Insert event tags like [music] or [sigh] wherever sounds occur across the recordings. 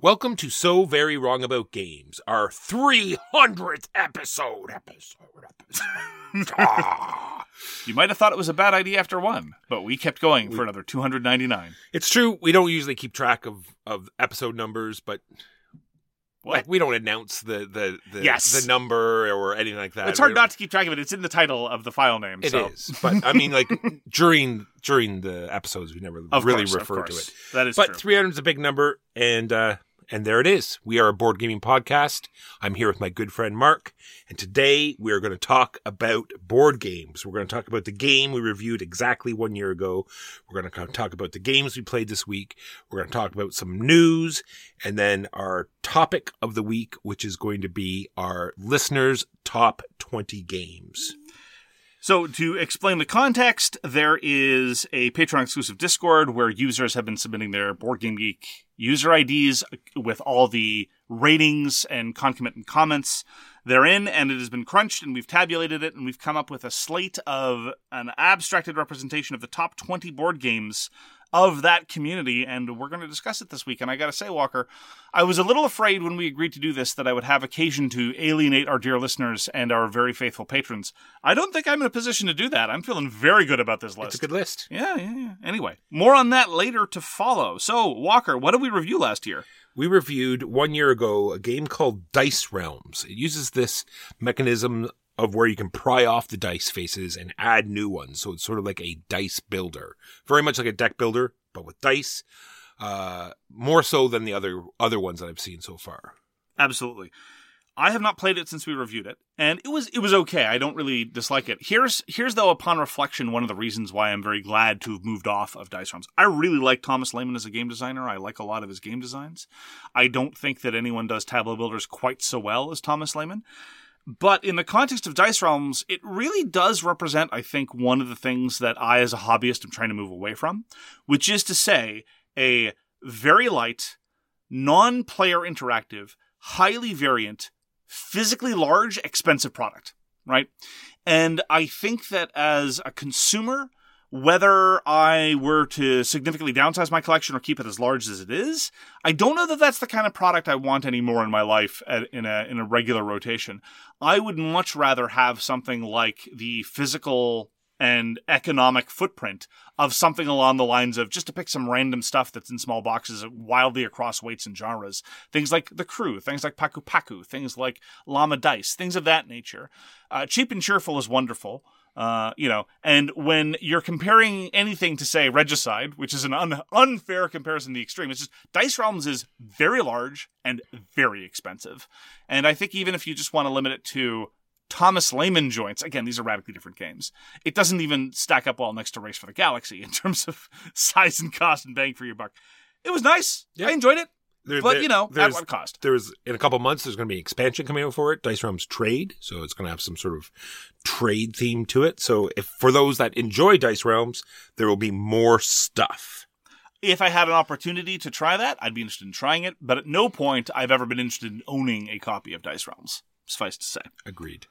Welcome to So Very Wrong About Games, our 300th episode. Episode, episode. [laughs] Ah. You might have thought it was a bad idea after one, but we kept going for another 299. it's true, we don't usually keep track of, of episode numbers, but What? like we don't announce the, the, the, Yes. the number or anything like that. it's hard not to keep track of it. It's in the title of the file name. It so. is, but I mean, like [laughs] during during the episodes, we never Of really course, refer to it. That is but 300 is a big number, and uh, and there it is. We are a board gaming podcast. I'm here with my good friend Mark, and today we are going to talk about board games. We're going to talk about the game we reviewed exactly one year ago. We're going to talk about the games we played this week. We're going to talk about some news, and then our topic of the week, which is going to be our listeners' top 20 games. So, to explain the context, there is a Patreon exclusive Discord where users have been submitting their Board Game Geek user IDs with all the ratings and concomitant comments therein, and it has been crunched and we've tabulated it and we've come up with a slate of an abstracted representation of the top 20 board games of that community, and we're going to discuss it this week. And I got to say, Walker, I was a little afraid when we agreed to do this that I would have occasion to alienate our dear listeners and our very faithful patrons. I don't think I'm in a position to do that. I'm feeling very good about this list. It's a good list. Yeah, yeah, yeah. Anyway, more on that later to follow. So, Walker, what did we review last year? we reviewed one year ago a game called Dice Realms. It uses this mechanism of where you can pry off the dice faces and add new ones. So it's sort of like a dice builder, very much like a deck builder, but with dice. Uh, more so than the other other ones that I've seen so far. Absolutely. I have not played it since we reviewed it, and it was it was okay. I don't really dislike it. Here's here's though upon reflection one of the reasons why I'm very glad to have moved off of Dice Realms. I really like Thomas Lehmann as a game designer. I like a lot of his game designs. I don't think that anyone does tableau builders quite so well as Thomas Lehmann. But in the context of Dice Realms, it really does represent, I think, one of the things that I, as a hobbyist, am trying to move away from, which is to say, a very light, non player interactive, highly variant, physically large, expensive product, right? And I think that as a consumer, whether I were to significantly downsize my collection or keep it as large as it is, I don't know that that's the kind of product I want anymore in my life at, in a in a regular rotation. I would much rather have something like the physical and economic footprint of something along the lines of just to pick some random stuff that's in small boxes wildly across weights and genres. Things like The Crew, things like Paku Paku, things like Llama Dice, things of that nature. Uh, cheap and cheerful is wonderful. Uh, you know, and when you're comparing anything to say Regicide, which is an un- unfair comparison to the extreme, it's just Dice Realms is very large and very expensive. And I think even if you just want to limit it to Thomas Lehmann joints, again, these are radically different games. It doesn't even stack up well next to Race for the Galaxy in terms of [laughs] size and cost and bang for your buck. It was nice. Yeah. I enjoyed it. There- but, there- you know, at what cost? There's in a couple months. There's going to be an expansion coming out for it. Dice Realms Trade, so it's going to have some sort of trade theme to it. So if for those that enjoy Dice Realms, there will be more stuff. If I had an opportunity to try that, I'd be interested in trying it. But at no point I've ever been interested in owning a copy of Dice Realms. Suffice to say. Agreed.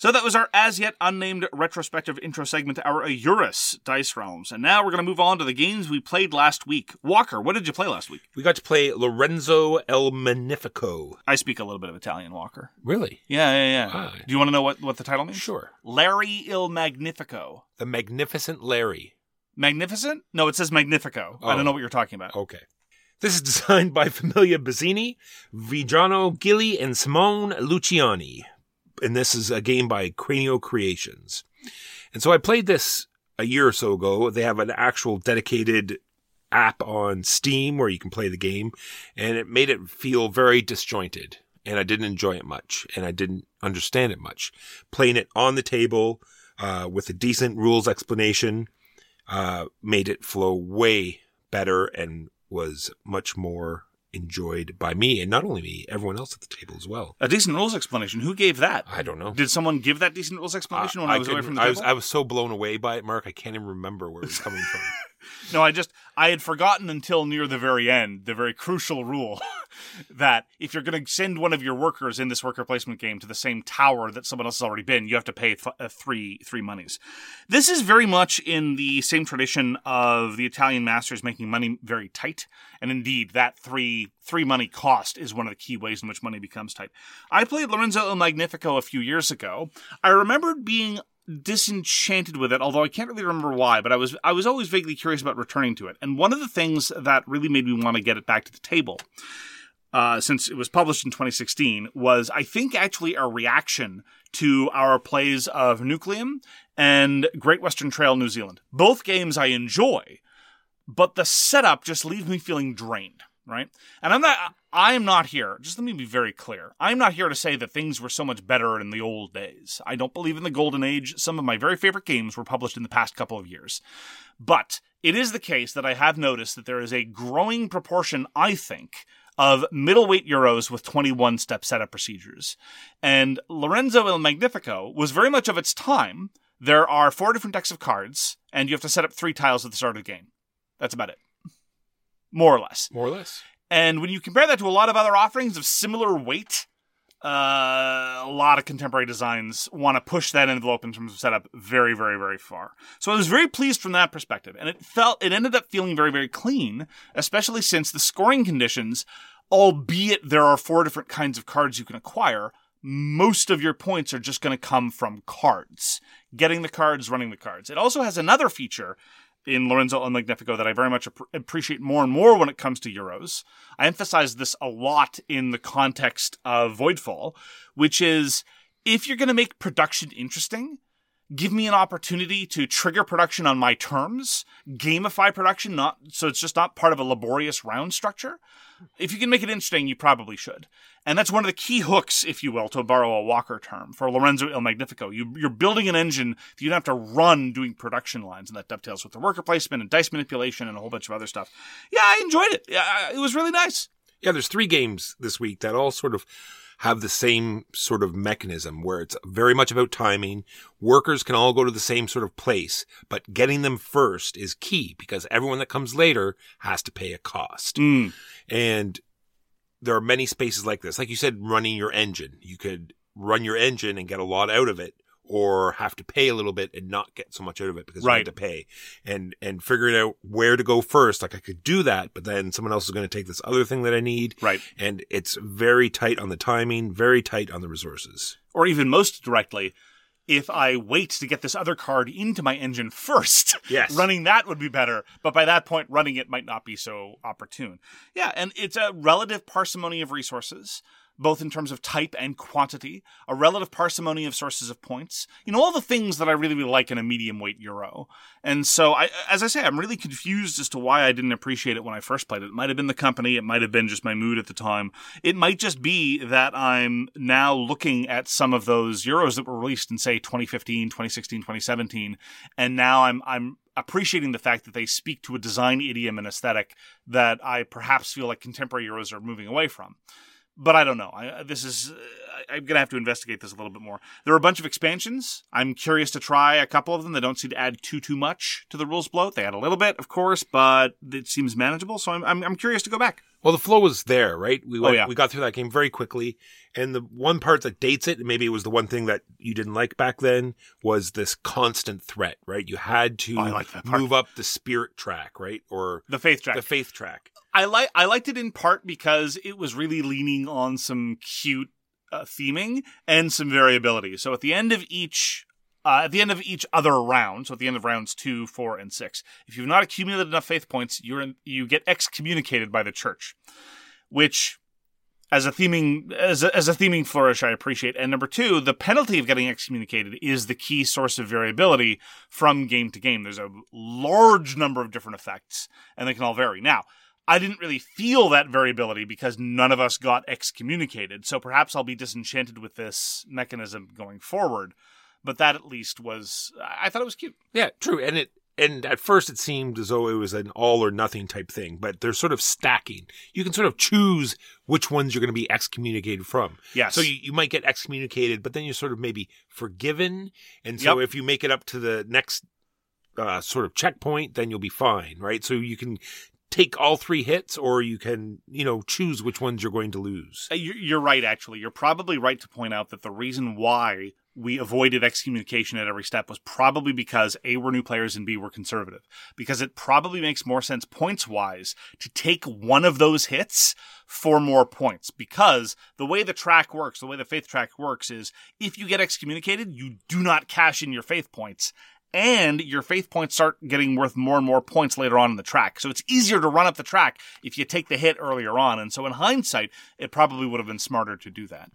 So that was our as yet unnamed retrospective intro segment, our AYURIS Dice Realms. And now we're going to move on to the games we played last week. Walker, what did you play last week? We got to play Lorenzo El Magnifico. I speak a little bit of Italian, Walker. Really? Yeah, yeah, yeah. Ah. Do you want to know what, what the title means? Sure. Larry Il Magnifico. The Magnificent Larry. Magnificent? No, it says Magnifico. I Oh. don't know what you're talking about. Okay. This is [laughs] designed by Flaminia Brasini, Virginio Gigli, and Simone Luciani. And this is a game by Cranio Creations. And so I played this a year or so ago. They have an actual dedicated app on Steam where you can play the game, and it made it feel very disjointed. And I didn't enjoy it much, and I didn't understand it much. Playing it on the table uh, with a decent rules explanation uh, made it flow way better and was much more enjoyed by me, and not only me, everyone else at the table as well. A decent rules explanation. Who gave that? I don't know. Did someone give that decent rules explanation when I, was away from the I table? was I was so blown away by it, Mark. I can't even remember where it was coming from. [laughs] No, I just I had forgotten until near the very end the very crucial rule [laughs] that if you're going to send one of your workers in this worker placement game to the same tower that someone else has already been, you have to pay th- uh, three three monies. This is very much in the same tradition of the Italian masters making money very tight, and indeed that three three money cost is one of the key ways in which money becomes tight. I played Lorenzo Il Magnifico a few years ago. I remembered being disenchanted with it, although I can't really remember why, but I was I was always vaguely curious about returning to it. And one of the things that really made me want to get it back to the table, uh, since it was published in 2016, was I think actually a reaction to our plays of Nucleum and Great Western Trail New Zealand. Both games I enjoy, but the setup just leaves me feeling drained, right? And I'm not I am not here. Just let me be very clear. I'm not here to say that things were so much better in the old days. I don't believe in the golden age. Some of my very favorite games were published in the past couple of years. But it is the case that I have noticed that there is a growing proportion, I think, of middleweight Euros with 21 step setup procedures. And Lorenzo Il Magnifico was very much of its time. There are four different decks of cards, and you have to set up three tiles at the start of the game. That's about it. More or less. More or less. And when you compare that to a lot of other offerings of similar weight, uh, a lot of contemporary designs want to push that envelope in terms of setup very, very, very far. So I was very pleased from that perspective, and it felt it ended up feeling very, very clean, especially since the scoring conditions, albeit there are four different kinds of cards you can acquire. Most of your points are just going to come from cards, getting the cards, running the cards. It also has another feature in Lorenzo El Magnifico that I very much ap- appreciate more and more when it comes to Euros. I emphasize this a lot in the context of Voidfall, which is if you're going to make production interesting, give me an opportunity to trigger production on my terms, gamify production, not so it's just not part of a laborious round structure. If you can make it interesting, you probably should. And that's one of the key hooks, if you will, to borrow a Walker term, for Lorenzo Il Magnifico. You, you're building an engine that you don't have to run doing production lines, and that dovetails with the worker placement and dice manipulation and a whole bunch of other stuff. Yeah, I enjoyed it. Yeah, it was really nice. Yeah, there's three games this week that all sort of have the same sort of mechanism where it's very much about timing. Workers can all go to the same sort of place, but getting them first is key because everyone that comes later has to pay a cost. Mm. And there are many spaces like this. Like you said, running your engine. You could run your engine and get a lot out of it or have to pay a little bit and not get so much out of it because you Right. have to pay and, and figuring out where to go first. Like I could do that, but then someone else is going to take this other thing that I need. Right. And it's very tight on the timing, very tight on the resources. Or even most directly, if I wait to get this other card into my engine first, [laughs] Yes. running that would be better. But by that point, running it might not be so opportune. Yeah, and it's a relative parsimony of resources, both in terms of type and quantity, a relative parsimony of sources of points. You know, all the things that I really, really like in a medium weight Euro. And so, I, as I say, I'm really confused as to why I didn't appreciate it when I first played it. It might have been the company, it might have been just my mood at the time. It might just be that I'm now looking at some of those Euros that were released in, say, 2015, 2016, 2017, and now I'm I'm appreciating the fact that they speak to a design idiom and aesthetic that I perhaps feel like contemporary Euros are moving away from but I don't know. I, uh, this is uh, I- I'm gonna have to investigate this a little bit more. There are a bunch of expansions. I'm curious to try a couple of them. They don't seem to add too too much to the rules bloat. They add a little bit, of course, but it seems manageable. So I'm I'm, I'm curious to go back. Well, the flow was there, right? We Oh, yeah. we got through that game very quickly, and the one part that dates it, maybe it was the one thing that you didn't like back then, was this constant threat, right? You had to Oh, like move up the spirit track, right, or The faith track. the faith track. I like I liked it in part because it was really leaning on some cute uh, theming and some variability. So at the end of each uh, at the end of each other round, so at the end of rounds two, four, and six, if you've not accumulated enough faith points, you're you get excommunicated by the church, which as a theming as a, as a theming flourish I appreciate. And number two, the penalty of getting excommunicated is the key source of variability from game to game. There's a large number of different effects, and they can all vary. Now, I didn't really feel that variability because none of us got excommunicated. So perhaps I'll be disenchanted with this mechanism going forward. But that at least was I thought it was cute. Yeah, true. And it and at first it seemed as though it was an all or nothing type thing, but they're sort of stacking. You can sort of choose which ones you're going to be excommunicated from. Yes. So you, you might get excommunicated, but then you're sort of maybe forgiven. And so Yep. if you make it up to the next uh, sort of checkpoint, then you'll be fine, right? So you can take all three hits or you can, you know, choose which ones you're going to lose. Uh, you- You're right, actually. You're probably right to point out that the reason why we avoided excommunication at every step was probably because A, we're new players, and B, we're conservative. Because it probably makes more sense points wise to take one of those hits for more points. Because the way the track works, the way the faith track works is if you get excommunicated, you do not cash in your faith points. And your faith points start getting worth more and more points later on in the track. So it's easier to run up the track if you take the hit earlier on. And so in hindsight, it probably would have been smarter to do that.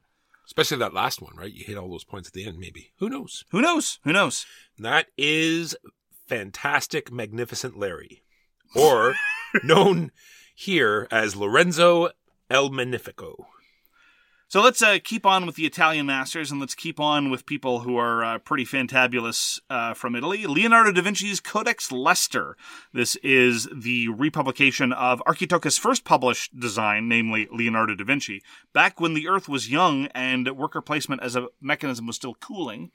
Especially that last one, right? You hit all those points at the end, maybe. Who knows? Who knows? Who knows? That is Fantastic Magnificent Larry, or [laughs] known here as Lorenzo El Magnifico. So let's uh, keep on with the Italian masters and let's keep on with people who are uh, pretty fantabulous uh, from Italy. Leonardo da Vinci's Codex Leicester. This is the republication of Architectus' first published design, namely Leonardo da Vinci, back when the Earth was young and worker placement as a mechanism was still cooling.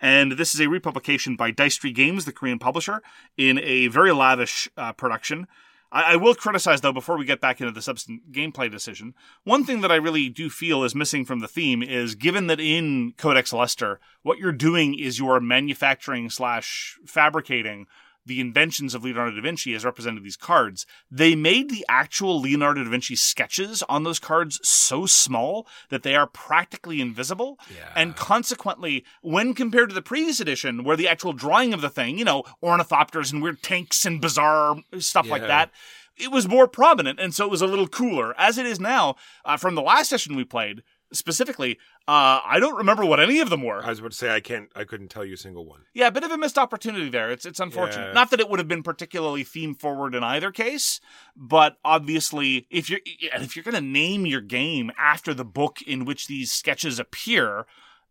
And this is a republication by Dice Tree Games, the Korean publisher, in a very lavish uh, production. I, I will criticize, though, before we get back into the substantive gameplay decision, one thing that I really do feel is missing from the theme is given that in Codex Leicester, what you're doing is you are manufacturing slash fabricating the inventions of Leonardo da Vinci as represented these cards. They made the actual Leonardo da Vinci sketches on those cards so small that they are practically invisible. Yeah. And consequently, when compared to the previous edition, where the actual drawing of the thing, you know, ornithopters and weird tanks and bizarre stuff like that, it was more prominent, and so it was a little cooler. As it is now, uh, from the last session we played specifically, uh, I don't remember what any of them were. I was about to say I can't, I couldn't tell you a single one. Yeah, a bit of a missed opportunity there. It's it's unfortunate. Yeah. Not that it would have been particularly theme forward in either case, but obviously, if you're if you're going to name your game after the book in which these sketches appear,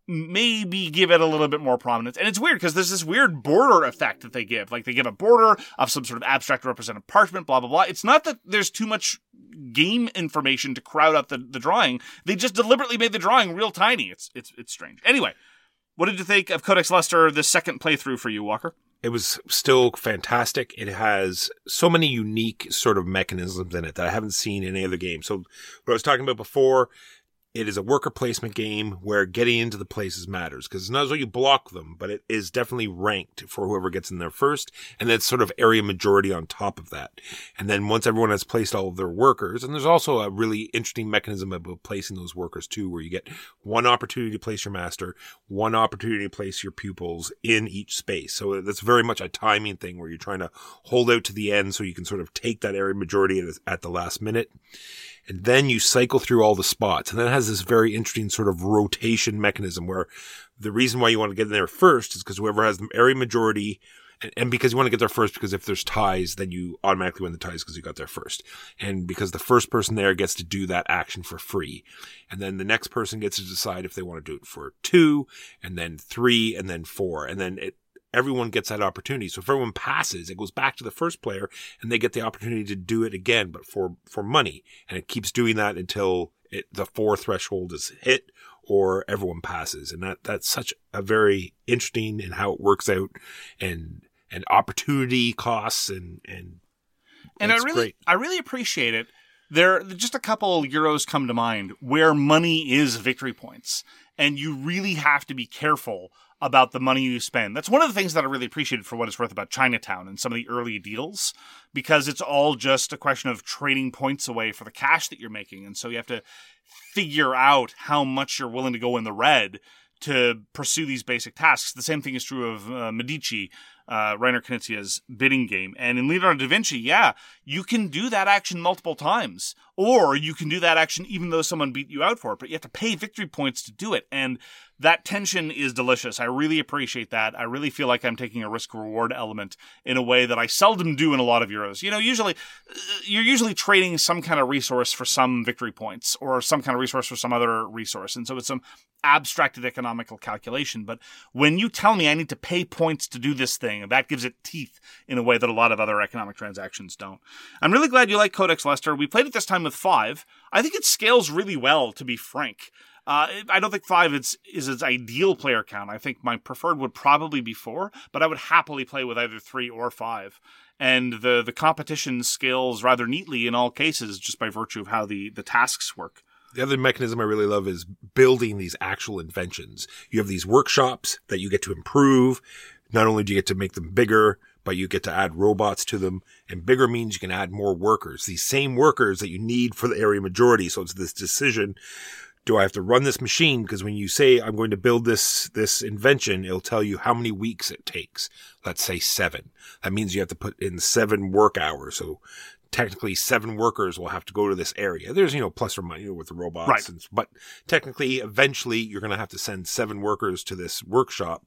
maybe give it a little bit more prominence. And it's weird because there's this weird border effect that they give. Like they give a border of some sort of abstract represented parchment, blah blah blah. It's not that there's too much game information to crowd out the, the drawing. They just deliberately made the drawing real tiny. It's it's it's strange. Anyway, what did you think of Codex Leicester, the second playthrough for you, Walker? It was still fantastic. It has so many unique sort of mechanisms in it that I haven't seen in any other game. So what I was talking about before, it is a worker placement game where getting into the places matters because it's not as though you block them, but it is definitely ranked for whoever gets in there first. And that's sort of area majority on top of that. And then once everyone has placed all of their workers, and there's also a really interesting mechanism about placing those workers too, where you get one opportunity to place your master, one opportunity to place your pupils in each space. So that's very much a timing thing where you're trying to hold out to the end so you can sort of take that area majority at the last minute and then you cycle through all the spots. And that has this very interesting sort of rotation mechanism where the reason why you want to get in there first is because whoever has the area majority, and, and because you want to get there first, because if there's ties, then you automatically win the ties because you got there first. And because the first person there gets to do that action for free. And then the next person gets to decide if they want to do it for two, and then three, and then four. And then it, everyone gets that opportunity. So if everyone passes, it goes back to the first player and they get the opportunity to do it again, but for, for money. And it keeps doing that until it, the four threshold is hit or everyone passes. And that, that's such a very interesting in how it works out and, and opportunity costs and, and, And I really, great. I really appreciate it there just a couple euros come to mind where money is victory points and you really have to be careful about the money you spend. That's one of the things that i really appreciated for what it's worth about chinatown and some of the early deals because it's all just a question of trading points away for the cash that you're making. And so you have to figure out how much you're willing to go in the red to pursue these basic tasks. The same thing is true of uh, Medici, uh, Reiner Knizia's bidding game. And in Leonardo da Vinci, yeah, you can do that action multiple times, or you can do that action even though someone beat you out for it, but you have to pay victory points to do it. And that tension is delicious. I really appreciate that. I really feel like I'm taking a risk reward element in a way that I seldom do in a lot of Euros. You know, usually uh, you're usually trading some kind of resource for some victory points or some kind of resource for some other resource. And so it's some abstracted economical calculation. But when you tell me I need to pay points to do this thing, that gives it teeth in a way that a lot of other economic transactions don't. I'm really glad you like Codex Leicester. We played it this time with five. I think it scales really well, to be frank. Uh, I don't think five is, is its ideal player count. I think my preferred would probably be four, but I would happily play with either three or five. And the, the competition scales rather neatly in all cases just by virtue of how the, the tasks work. The other mechanism I really love is building these actual inventions. You have these workshops that you get to improve. Not only do you get to make them bigger, but you get to add robots to them. And bigger means you can add more workers, these same workers that you need for the area majority. So it's this decision. Do I have to run this machine? Because when you say I'm going to build this, this invention, it'll tell you how many weeks it takes. Let's say seven. That means you have to put in seven work hours. So technically seven workers will have to go to this area. There's, you know, plus or minus with the robots. Right. And, but technically, eventually, you're going to have to send seven workers to this workshop.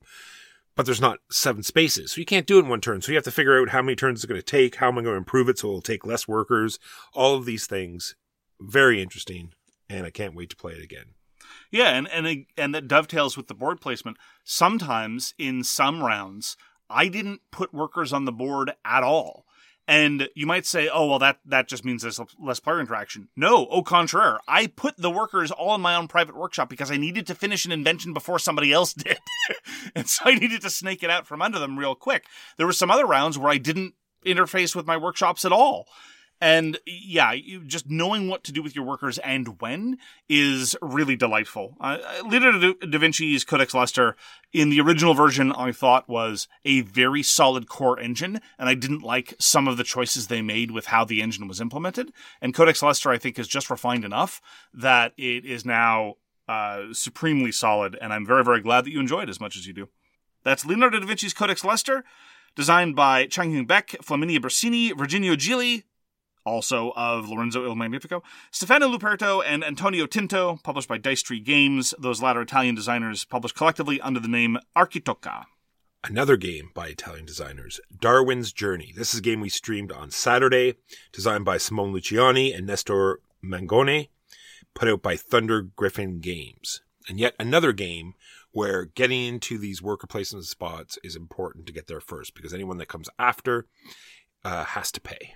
But there's not seven spaces. So you can't do it in one turn. So you have to figure out how many turns it's going to take. How am I going to improve it so it'll take less workers? All of these things. Very interesting. And I can't wait to play it again. Yeah, and and and that dovetails with the board placement. Sometimes in some rounds, I didn't put workers on the board at all. And you might say, "Oh, well, that that just means there's less player interaction." No, au contraire. I put the workers all in my own private workshop because I needed to finish an invention before somebody else [laughs] did, and so I needed to snake it out from under them real quick. There were some other rounds where I didn't interface with my workshops at all. And yeah, just knowing what to do with your workers and when is really delightful. Uh, Leonardo da Vinci's Codex Leicester in the original version, I thought was a very solid core engine, and I didn't like some of the choices they made with how the engine was implemented. And Codex Leicester, I think, is just refined enough that it is now uh, supremely solid, and I'm very, very glad that you enjoy it as much as you do. That's Leonardo da Vinci's Codex Leicester, designed by Chang Baek, Flaminia Brasini, Virginio Gigli, also of Lorenzo Il Magnifico, Stefano Luperto, and Antonio Tinto, published by Dice Tree Games, those latter Italian designers published collectively under the name Acchittocca. Another game by Italian designers, Darwin's Journey. This is a game we streamed on Saturday, designed by Simone Luciani and Nestore Mangone, put out by ThunderGryph Games. And yet another game where getting into these worker placement spots is important to get there first, because anyone that comes after uh, has to pay.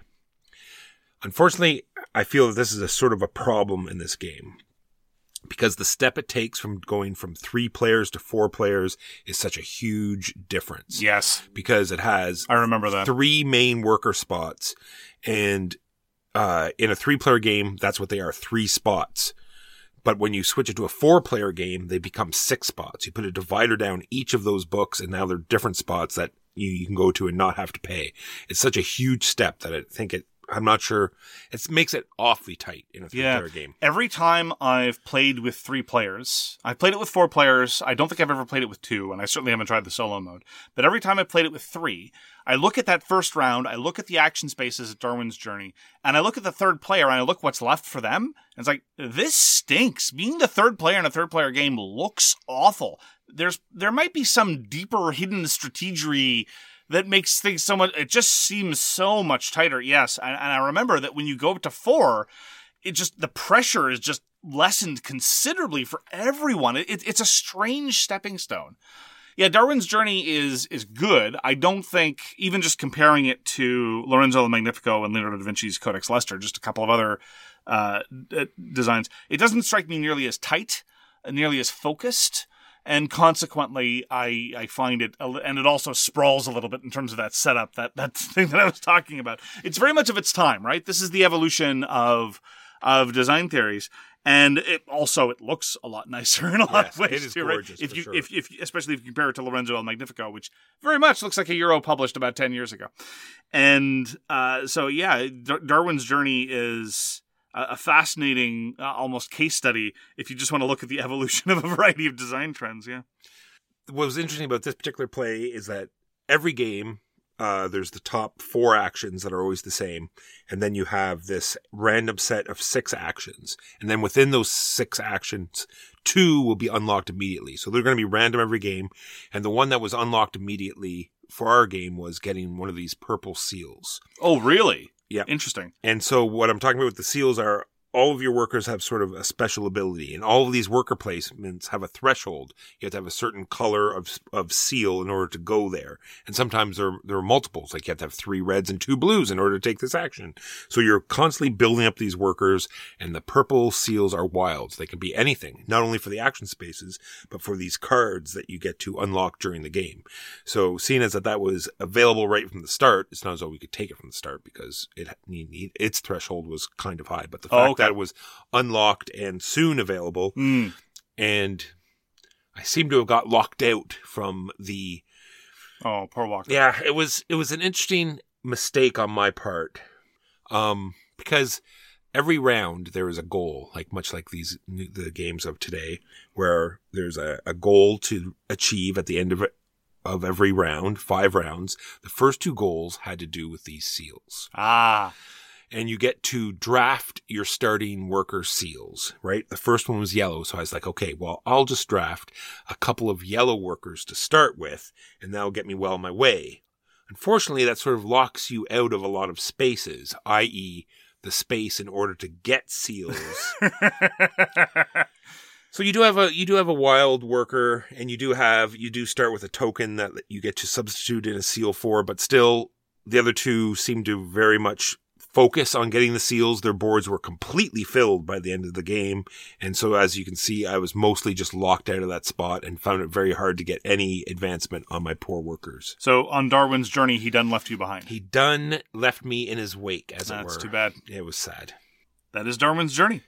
Unfortunately, I feel that this is a sort of a problem in this game because the step it takes from going from three players to four players is such a huge difference. Yes, Because it has I remember that. three main worker spots and uh, in a three player game, that's what they are, three spots. But when you switch it to a four player game, they become six spots. You put a divider down each of those books and now they're different spots that you, you can go to and not have to pay. It's such a huge step that I think it, I'm not sure. It makes it awfully tight in a three Yeah. player game. Every time I've played with three players, I've played it with four players. I don't think I've ever played it with two, and I certainly haven't tried the solo mode. But every time I played it with three, I look at that first round, I look at the action spaces at Darwin's Journey, and I look at the third player and I look what's left for them. And it's like, this stinks. Being the third player in a third player game looks awful. There's there might be some deeper hidden strategery that makes things so much it just seems so much tighter yes. And, and i remember that when you go up to four it just the pressure is just lessened considerably for everyone. It, it's a strange stepping stone. Yeah darwin's journey is is good. I don't think even just comparing it to lorenzo the magnifico and leonardo da vinci's codex leicester just a couple of other uh, d- designs it doesn't strike me nearly as tight nearly as focused and consequently, I I find it, and it also sprawls a little bit in terms of that setup, that that [laughs] thing that I was talking about. It's very much of its time, right? This is the evolution of of design theories. And it also it looks a lot [laughs] nicer in a lot Yes, of ways it is too, right? gorgeous, If for you sure. if if especially if you compare it to Lorenzo El Magnifico, which very much looks like a Euro published about ten years ago. And uh, so yeah, Dar- Darwin's Journey is a fascinating, uh, almost case study if you just want to look at the [laughs] evolution of a variety of design trends. Yeah. what was interesting about this particular play is that every game uh, there's the top four actions that are always the same and then you have this random set of six actions and then within those six actions two will be unlocked immediately so they're going to be random every game and the one that was unlocked immediately for our game was getting one of these purple seals Oh, really? Yeah. Interesting. and so what I'm talking about with the seals are all of your workers have sort of a special ability, and all of these worker placements have a threshold. You have to have a certain color of of seal in order to go there, and sometimes there there are multiples. Like you have to have three reds and two blues in order to take this action. So you're constantly building up these workers, and the purple seals are wilds. They can be anything, not only for the action spaces, but for these cards that you get to unlock during the game. So seeing as that that was available right from the start, it's not as though we could take it from the start because it need its threshold was kind of high. But the Oh, fact okay. that it was unlocked and soon available, Mm. and I seem to have got locked out from the. Oh, poor Walker. Yeah, it was it was an interesting mistake on my part, um, because every round there is a goal, like much like these the games of today, where there's a, a goal to achieve at the end of it. Of every round, five rounds, the first two goals had to do with these seals Ah. And you get to draft your starting worker seals, right? The first one was yellow. So I was like, okay, well, I'll just draft a couple of yellow workers to start with, and that'll get me well on my way. Unfortunately, that sort of locks you out of a lot of spaces, i.e., the space in order to get seals. [laughs] So you do have a you do have a wild worker, and you do have you do start with a token that you get to substitute in a seal for, but still the other two seem to very much focus on getting the seals. Their boards were completely filled by the end of the game, and so as you can see, I was mostly just locked out of that spot and found it very hard to get any advancement on my poor workers. So on Darwin's journey, he done left you behind. He done left me in his wake, as it were. That's too bad. It was sad. That is Darwin's Journey.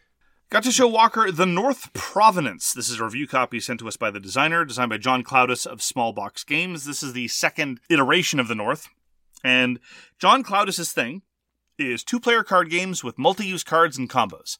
Got to show Walker The North Provenance. This is a review copy sent to us by the designer, designed by John Clowdus of Small Box Games. This is the second iteration of The North. And John Clowdus's thing is two player card games with multi use cards and combos.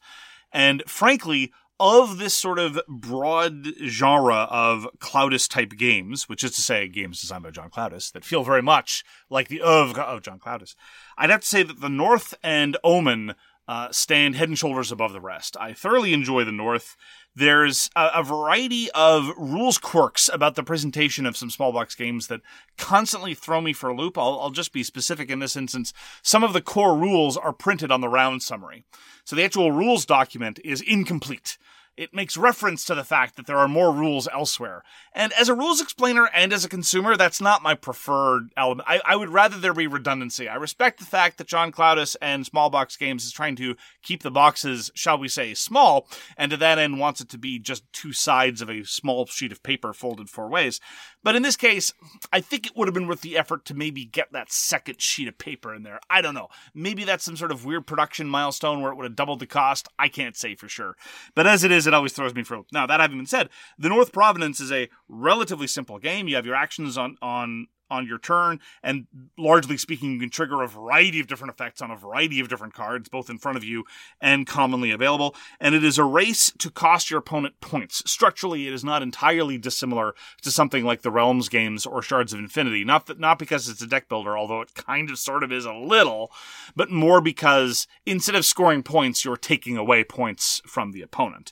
And frankly, of this sort of broad genre of Clowdus type games, which is to say games designed by John Clowdus that feel very much like the of of John Clowdus, I'd have to say that the North and Omen uh, stand head and shoulders above the rest. I thoroughly enjoy the North. There's a, a variety of rules quirks about the presentation of some small box games that constantly throw me for a loop. I'll, I'll just be specific in this instance. Some of the core rules are printed on the round summary. So the actual rules document is incomplete. It makes reference to the fact that there are more rules elsewhere. And as a rules explainer and as a consumer, that's not my preferred element. I, I would rather there be redundancy. I respect the fact that John Clowdus and Small Box Games is trying to keep the boxes, shall we say, small, and to that end wants it to be just two sides of a small sheet of paper folded four ways. But in this case, I think it would have been worth the effort to maybe get that second sheet of paper in there. I don't know. Maybe that's some sort of weird production milestone where it would have doubled the cost. I can't say for sure. But as it is, it always throws me for. Now, that having been said, the North Provenance is a relatively simple game. You have your actions on, on, on your turn, and largely speaking, you can trigger a variety of different effects on a variety of different cards, both in front of you and commonly available. And it is a race to cost your opponent points. Structurally, it is not entirely dissimilar to something like the Realms games or Shards of Infinity. Not that, not because it's a deck builder, although it kind of sort of is a little, but more because instead of scoring points, you're taking away points from the opponent.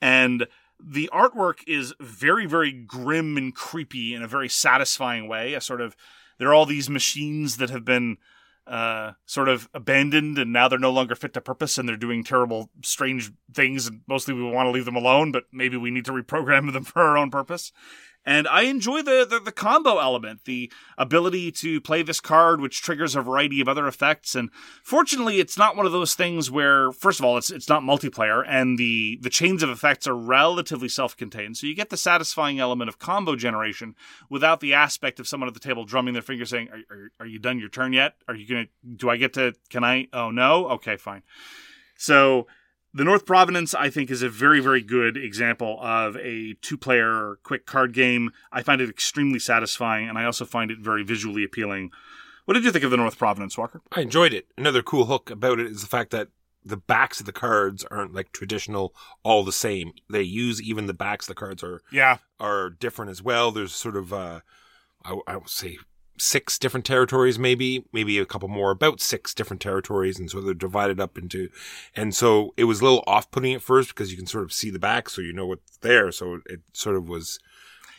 And the artwork is very, very grim and creepy in a very satisfying way. A sort of, there are all these machines that have been uh, sort of abandoned and now they're no longer fit to purpose and they're doing terrible, strange things. And mostly we want to leave them alone, but maybe we need to reprogram them [laughs] for our own purpose. And I enjoy the, the, the combo element, the ability to play this card, which triggers a variety of other effects. And fortunately, it's not one of those things where, first of all, it's it's not multiplayer, and the the chains of effects are relatively self-contained. So you get the satisfying element of combo generation without the aspect of someone at the table drumming their finger saying, "Are, are, are you done your turn yet? Are you gonna? Do I get to? Can I? Oh no. Okay, fine." So The North Provenance, I think, is a very, very good example of a two player quick card game. I find it extremely satisfying, and I also find it very visually appealing. What did you think of the North Provenance, Walker? I enjoyed it. Another cool hook about it is the fact that the backs of the cards aren't like traditional, all the same. They use even the backs of the cards are Yeah. are different as well. There's sort of uh, I, I would say six different territories, maybe maybe a couple more, about six different territories, and so they're divided up into. And so it was a little off-putting at first because you can sort of see the back, so you know what's there. So it sort of was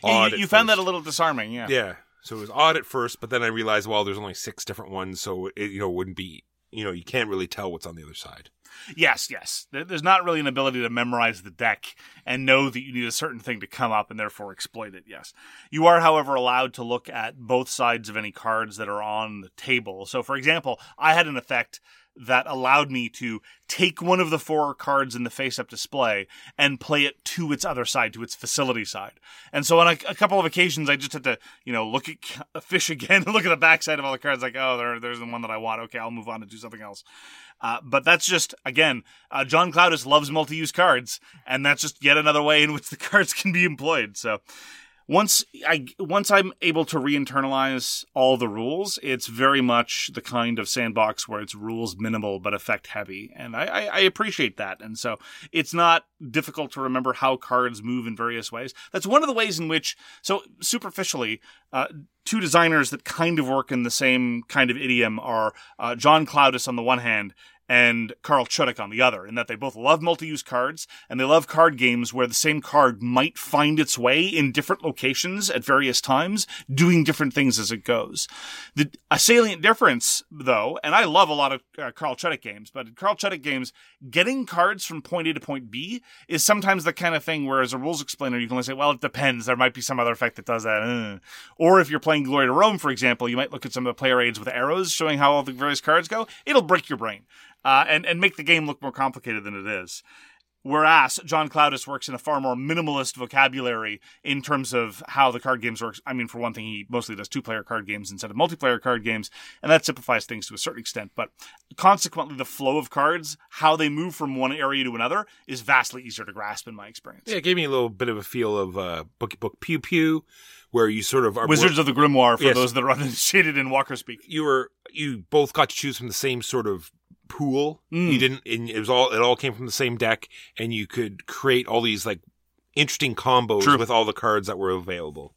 odd. You, you found that a little disarming, yeah. Yeah. So it was odd at first, but then I realized, well, there's only six different ones, so it you know wouldn't be you know you can't really tell what's on the other side. Yes, yes. There's not really an ability to memorize the deck and know that you need a certain thing to come up and therefore exploit it. Yes. You are, however, allowed to look at both sides of any cards that are on the table. So, for example, I had an effect that allowed me to take one of the four cards in the face up display and play it to its other side, to its facility side. And so on a, a couple of occasions, I just had to, you know, look at [laughs] fish again, [laughs] look at the backside of all the cards, like, oh, there, there's the one that I want. Okay, I'll move on and do something else. Uh, but that's just again, uh, John Clowdus loves multi-use cards, and that's just yet another way in which the [laughs] cards can be employed. So once I once I'm able to re-internalize all the rules, it's very much the kind of sandbox where it's rules minimal but effect heavy, and I, I, I appreciate that. And so it's not difficult to remember how cards move in various ways. That's one of the ways in which, so superficially, uh, two designers that kind of work in the same kind of idiom are uh, John Clowdus on the one hand and Carl Chudyk on the other, in that they both love multi-use cards and they love card games where the same card might find its way in different locations at various times, doing different things as it goes. The a salient difference, though, and I love a lot of uh, Carl Chudyk games, but in Carl Chudyk games, getting cards from point A to point B is sometimes the kind of thing where, as a rules explainer, you can only say, "Well, it depends. There might be some other effect that does that." Uh. Or if you're playing Glory to Rome, for example, you might look at some of the player aids with arrows showing how all the various cards go. It'll break your brain uh, and and make the game look more complicated than it is. Whereas John Clowdus works in a far more minimalist vocabulary in terms of how the card games works. I mean, for one thing, he mostly does two-player card games instead of multiplayer card games, and that simplifies things to a certain extent. But consequently, the flow of cards, how they move from one area to another, is vastly easier to grasp in my experience. Yeah, it gave me a little bit of a feel of uh, Bookie Book Pew Pew, where you sort of are Wizards of the Grimoire for Yes. those that are [laughs] uninitiated in Walker speak. you were you both got to choose from the same sort of pool. Mm. You didn't. And it was all. It all came from the same deck, and you could create all these like interesting combos True. with all the cards that were available.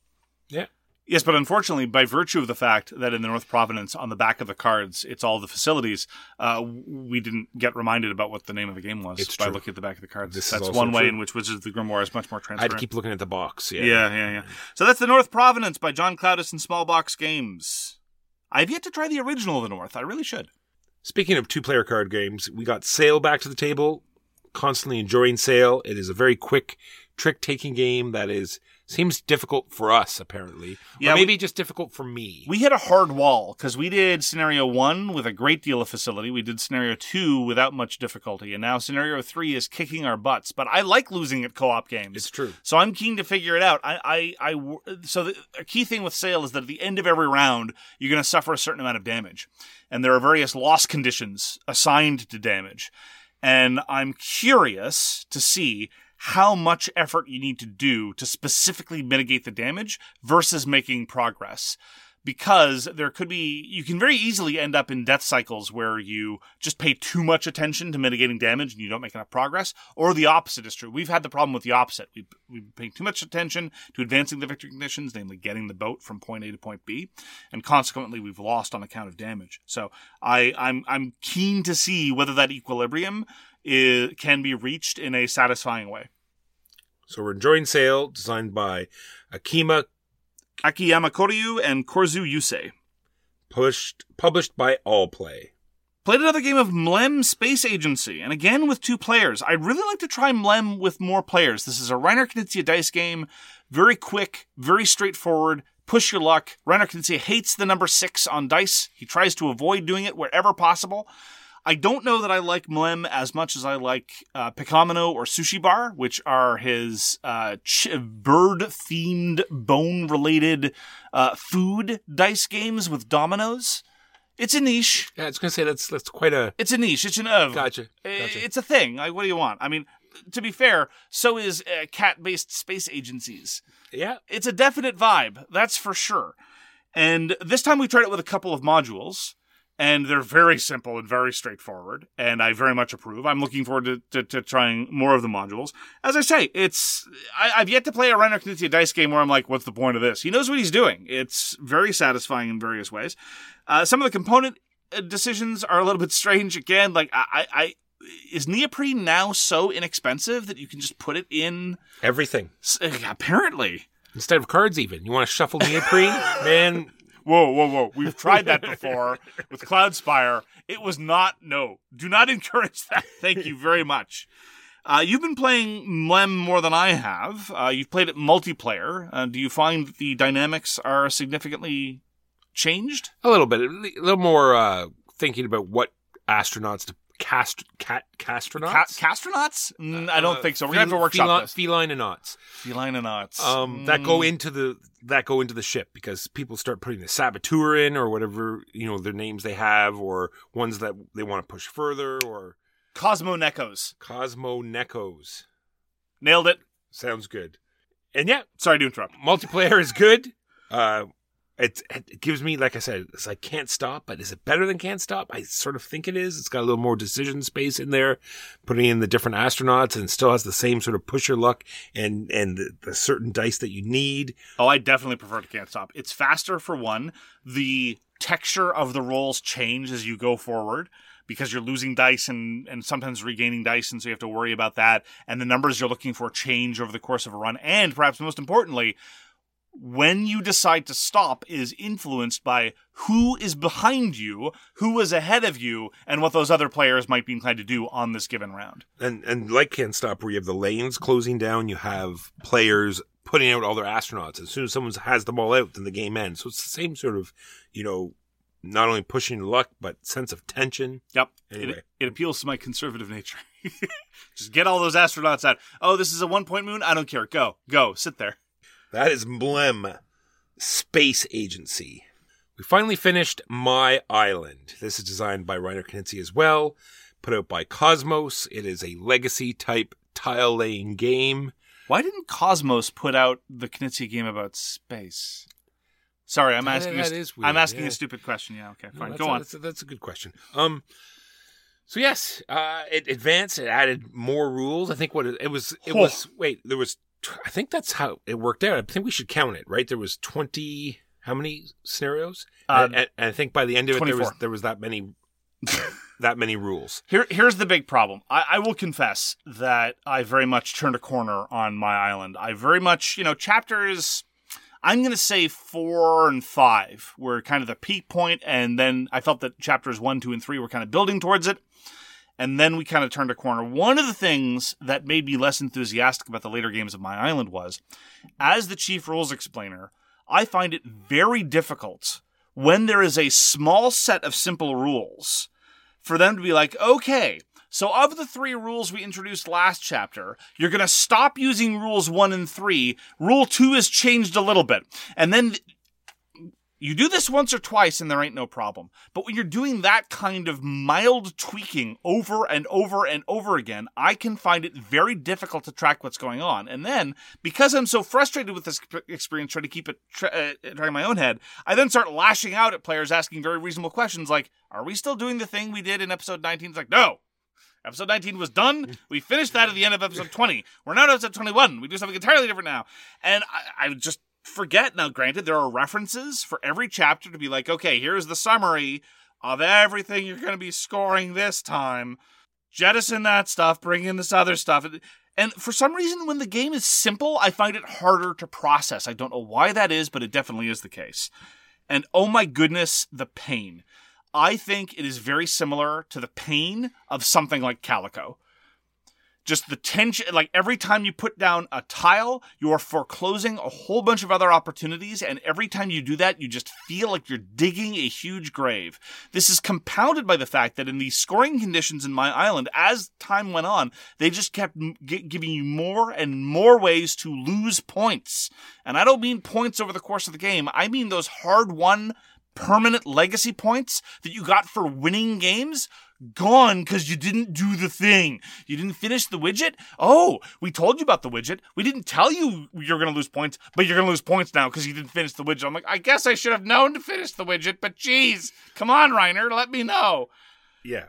Yeah. Yes, but unfortunately, by virtue of the fact that in the North Provenance, on the back of the cards, it's all the facilities, uh, we didn't get reminded about what the name of the game was It's by true. looking at the back of the cards. This that's one way true. in which Wizards of the Grimoire is much more transparent. I had to keep looking at the box. Yeah, yeah, yeah, yeah. So that's the North Provenance by John Clowdus and Small Box Games. I've yet to try the original of the North. I really should. Speaking of two-player card games, we got Sail back to the table. Constantly enjoying Sail. It is a very quick trick-taking game that is seems difficult for us apparently, Yeah, or we- maybe just difficult for me. We hit a hard wall because we did scenario one with a great deal of facility. We did scenario two without much difficulty, and now scenario three is kicking our butts. But I like losing at co-op games. it's true. So I'm keen to figure it out. I, I, I so the, a key thing with Sail is that at the end of every round, you're going to suffer a certain amount of damage, and there are various loss conditions assigned to damage. And I'm curious to see how much effort you need to do to specifically mitigate the damage versus making progress. Because there could be, you can very easily end up in death cycles where you just pay too much attention to mitigating damage and you don't make enough progress, or the opposite is true. We've had the problem with the opposite. We've, we've paying too much attention to advancing the victory conditions, namely getting the boat from point A to point B, and consequently we've lost on account of damage. So I, I'm, I'm keen to see whether that equilibrium is, can be reached in a satisfying way. So we're enjoying Sail, designed by Akima, Akiyama Koryu and Korzu Yusei. published published by All Play. Played another game of Mlem Space Agency, and again with two players. I'd really like to try Mlem with more players. This is a Reiner Knizia dice game. Very quick, very straightforward. Push your luck. Reiner Knizia hates the number six on dice. He tries to avoid doing it wherever possible. I don't know that I like Mlem as much as I like uh, Pickomino or Sushi Bar, which are his uh, ch- bird-themed, bone-related uh, food dice games with dominoes. It's a niche. Yeah, I was gonna say that's that's quite a It's a niche. It's an of. gotcha. Gotcha. It's a thing. Like, what do you want? I mean, to be fair, so is uh, cat-based space agencies. yeah, It's a definite vibe, that's for sure. And this time we tried it with a couple of modules, and they're very simple and very straightforward, and I very much approve. I'm looking forward to, to, to trying more of the modules. As I say, it's I, I've yet to play a Reiner Knizia dice game where I'm like, what's the point of this? He knows what he's doing. It's very satisfying in various ways. Uh, some of the component uh, decisions are a little bit strange. Again, like I, I, I is neoprene now so inexpensive that you can just put it in? everything Apparently. instead of cards. Even you want to shuffle neoprene, [laughs] man. Whoa, whoa, whoa. We've tried that before with Cloudspire. It was not, no. Do not [laughs] encourage that. Thank you very much. Uh, you've been playing Mlem more than I have. Uh, you've played it multiplayer. Uh, do you find that the dynamics are significantly changed? A little bit, a little more uh, thinking about what astronauts to cast cat castronauts. Ca- castronauts? Mm, I don't Uh, think so. We're gonna have to workshop feline, this. Felinonauts. Felinonauts. Um, that go Mm. into the that go into the ship because people start putting the saboteur in or whatever you know their names they have or ones that they want to push further or Cosmo Necos. Cosmo Necos. Nailed it. Sounds good. And yeah, Sorry to interrupt. multiplayer is good. Uh, it, it gives me, like I said, it's like Can't Stop, but is it better than Can't Stop? I sort of think it is. It's got a little more decision space in there, putting in the different astronauts, and still has the same sort of push your luck and and the, the certain dice that you need. Oh, I definitely prefer to Can't Stop. It's faster for one. The texture of the rolls change as you go forward because you're losing dice and, and sometimes regaining dice, and so you have to worry about that. And the numbers you're looking for change over the course of a run. And perhaps most importantly, when you decide to stop is influenced by who is behind you, who is ahead of you, and what those other players might be inclined to do on this given round. And and like Can't Stop, where you have the lanes closing down, you have players putting out all their astronauts. As soon as someone has them all out, then the game ends. So it's the same sort of, you know, not only pushing luck, but sense of tension. Yep. Anyway. It, it appeals to my conservative nature. [laughs] Just get all those astronauts out. Oh, this is a one point moon? I don't care. Go. Go. Sit there. That is Mlem Space Agency. We finally finished My Island. This is designed by Reiner Knizia as well, put out by Kosmos. It is a legacy type tile laying game. Why didn't Kosmos put out the Knizia game about space? Sorry, I'm That- asking. that a, is weird, I'm asking yeah. a stupid question. Yeah. Okay. Fine. that's Go a, on. That's a, that's a good question. Um, so yes, uh, it advanced. It added more rules. I think what it, it was. It Whoa. was. Wait, there was. I think that's how it worked out. I think we should count it. Right, there was twenty. How many scenarios? Uh, and, and, I think by the end of it, there was there was that many. [laughs] that many rules. Here, here's the big problem. I, I will confess that I very much turned a corner on my island. I very much, you know, chapters. I'm going to say four and five were kind of the peak point, and then I felt that chapters one, two, and three were kind of building towards it. And then we kind of turned a corner. One of the things that made me less enthusiastic about the later games of my island was, as the chief rules explainer, I find it very difficult when there is a small set of simple rules for them to be like, okay, so of the three rules we introduced last chapter, you're going to stop using rules one and three. Rule two has changed a little bit. And then th- you do this once or twice and there ain't no problem. But when you're doing that kind of mild tweaking over and over and over again, I can find it very difficult to track what's going on. And then, because I'm so frustrated with this experience, trying to keep it tra- uh, trying my own head, I then start lashing out at players asking very reasonable questions like, are we still doing the thing we did in episode 19? It's like, no. Episode 19 was done. We finished that at the end of episode 20. We're now at episode 21. We do something entirely different now. And I, I just forget. Now, granted, there are references for every chapter to be like, okay, here's the summary of everything you're going to be scoring this time. Jettison that stuff, bring in this other stuff. And for some reason, when the game is simple, I find it harder to process. I don't know why that is, but it definitely is the case. And oh my goodness, the pain. I think it is very similar to the pain of something like Calico. Just the tension, like every time you put down a tile, you are foreclosing a whole bunch of other opportunities. And every time you do that, you just feel like you're digging a huge grave. This is compounded by the fact that in the scoring conditions in my island, as time went on, they just kept gi- giving you more and more ways to lose points. And I don't mean points over the course of the game. I mean those hard won permanent legacy points that you got for winning games gone because you didn't do the thing. You didn't finish the widget. Oh, we told you about the widget. We didn't tell you you're going to lose points, but you're going to lose points now because you didn't finish the widget. I'm like, I guess I should have known to finish the widget, but geez, come on, Reiner, let me know. Yeah.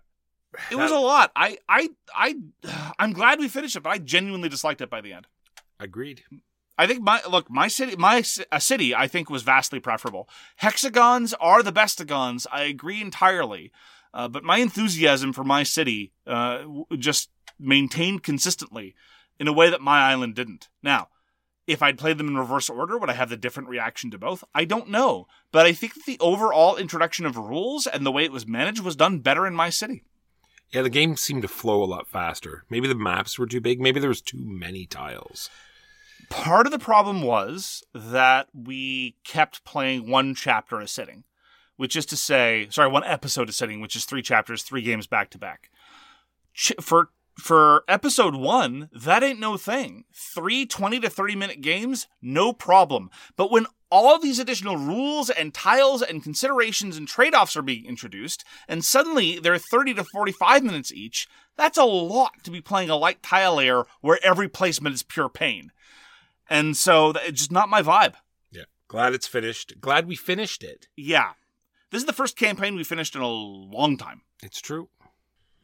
It was a lot. I, I, I, [sighs] I'm glad we finished it, but I genuinely disliked it by the end. Agreed. I think my look, my city, my a city, I think was vastly preferable. Hexagons are the bestagons. I agree entirely, uh, but my enthusiasm for my city uh, just maintained consistently in a way that my island didn't. Now, if I'd played them in reverse order, would I have the different reaction to both? I don't know, but I think that the overall introduction of rules and the way it was managed was done better in my city. Yeah, the game seemed to flow a lot faster. Maybe the maps were too big. Maybe there was too many tiles. part of the problem was that we kept playing one chapter a sitting, which is to say, sorry, one episode is setting, which is three chapters, three games back to back. For for episode one, that ain't no thing. Three 20 to 30 minute games, no problem. But when all of these additional rules and tiles and considerations and trade offs are being introduced, and suddenly they're 30 to 45 minutes each, that's a lot to be playing a light tile layer where every placement is pure pain. And so it's just not my vibe. Yeah. Glad it's finished. Glad we finished it. Yeah. This is the first campaign we finished in a long time. It's true.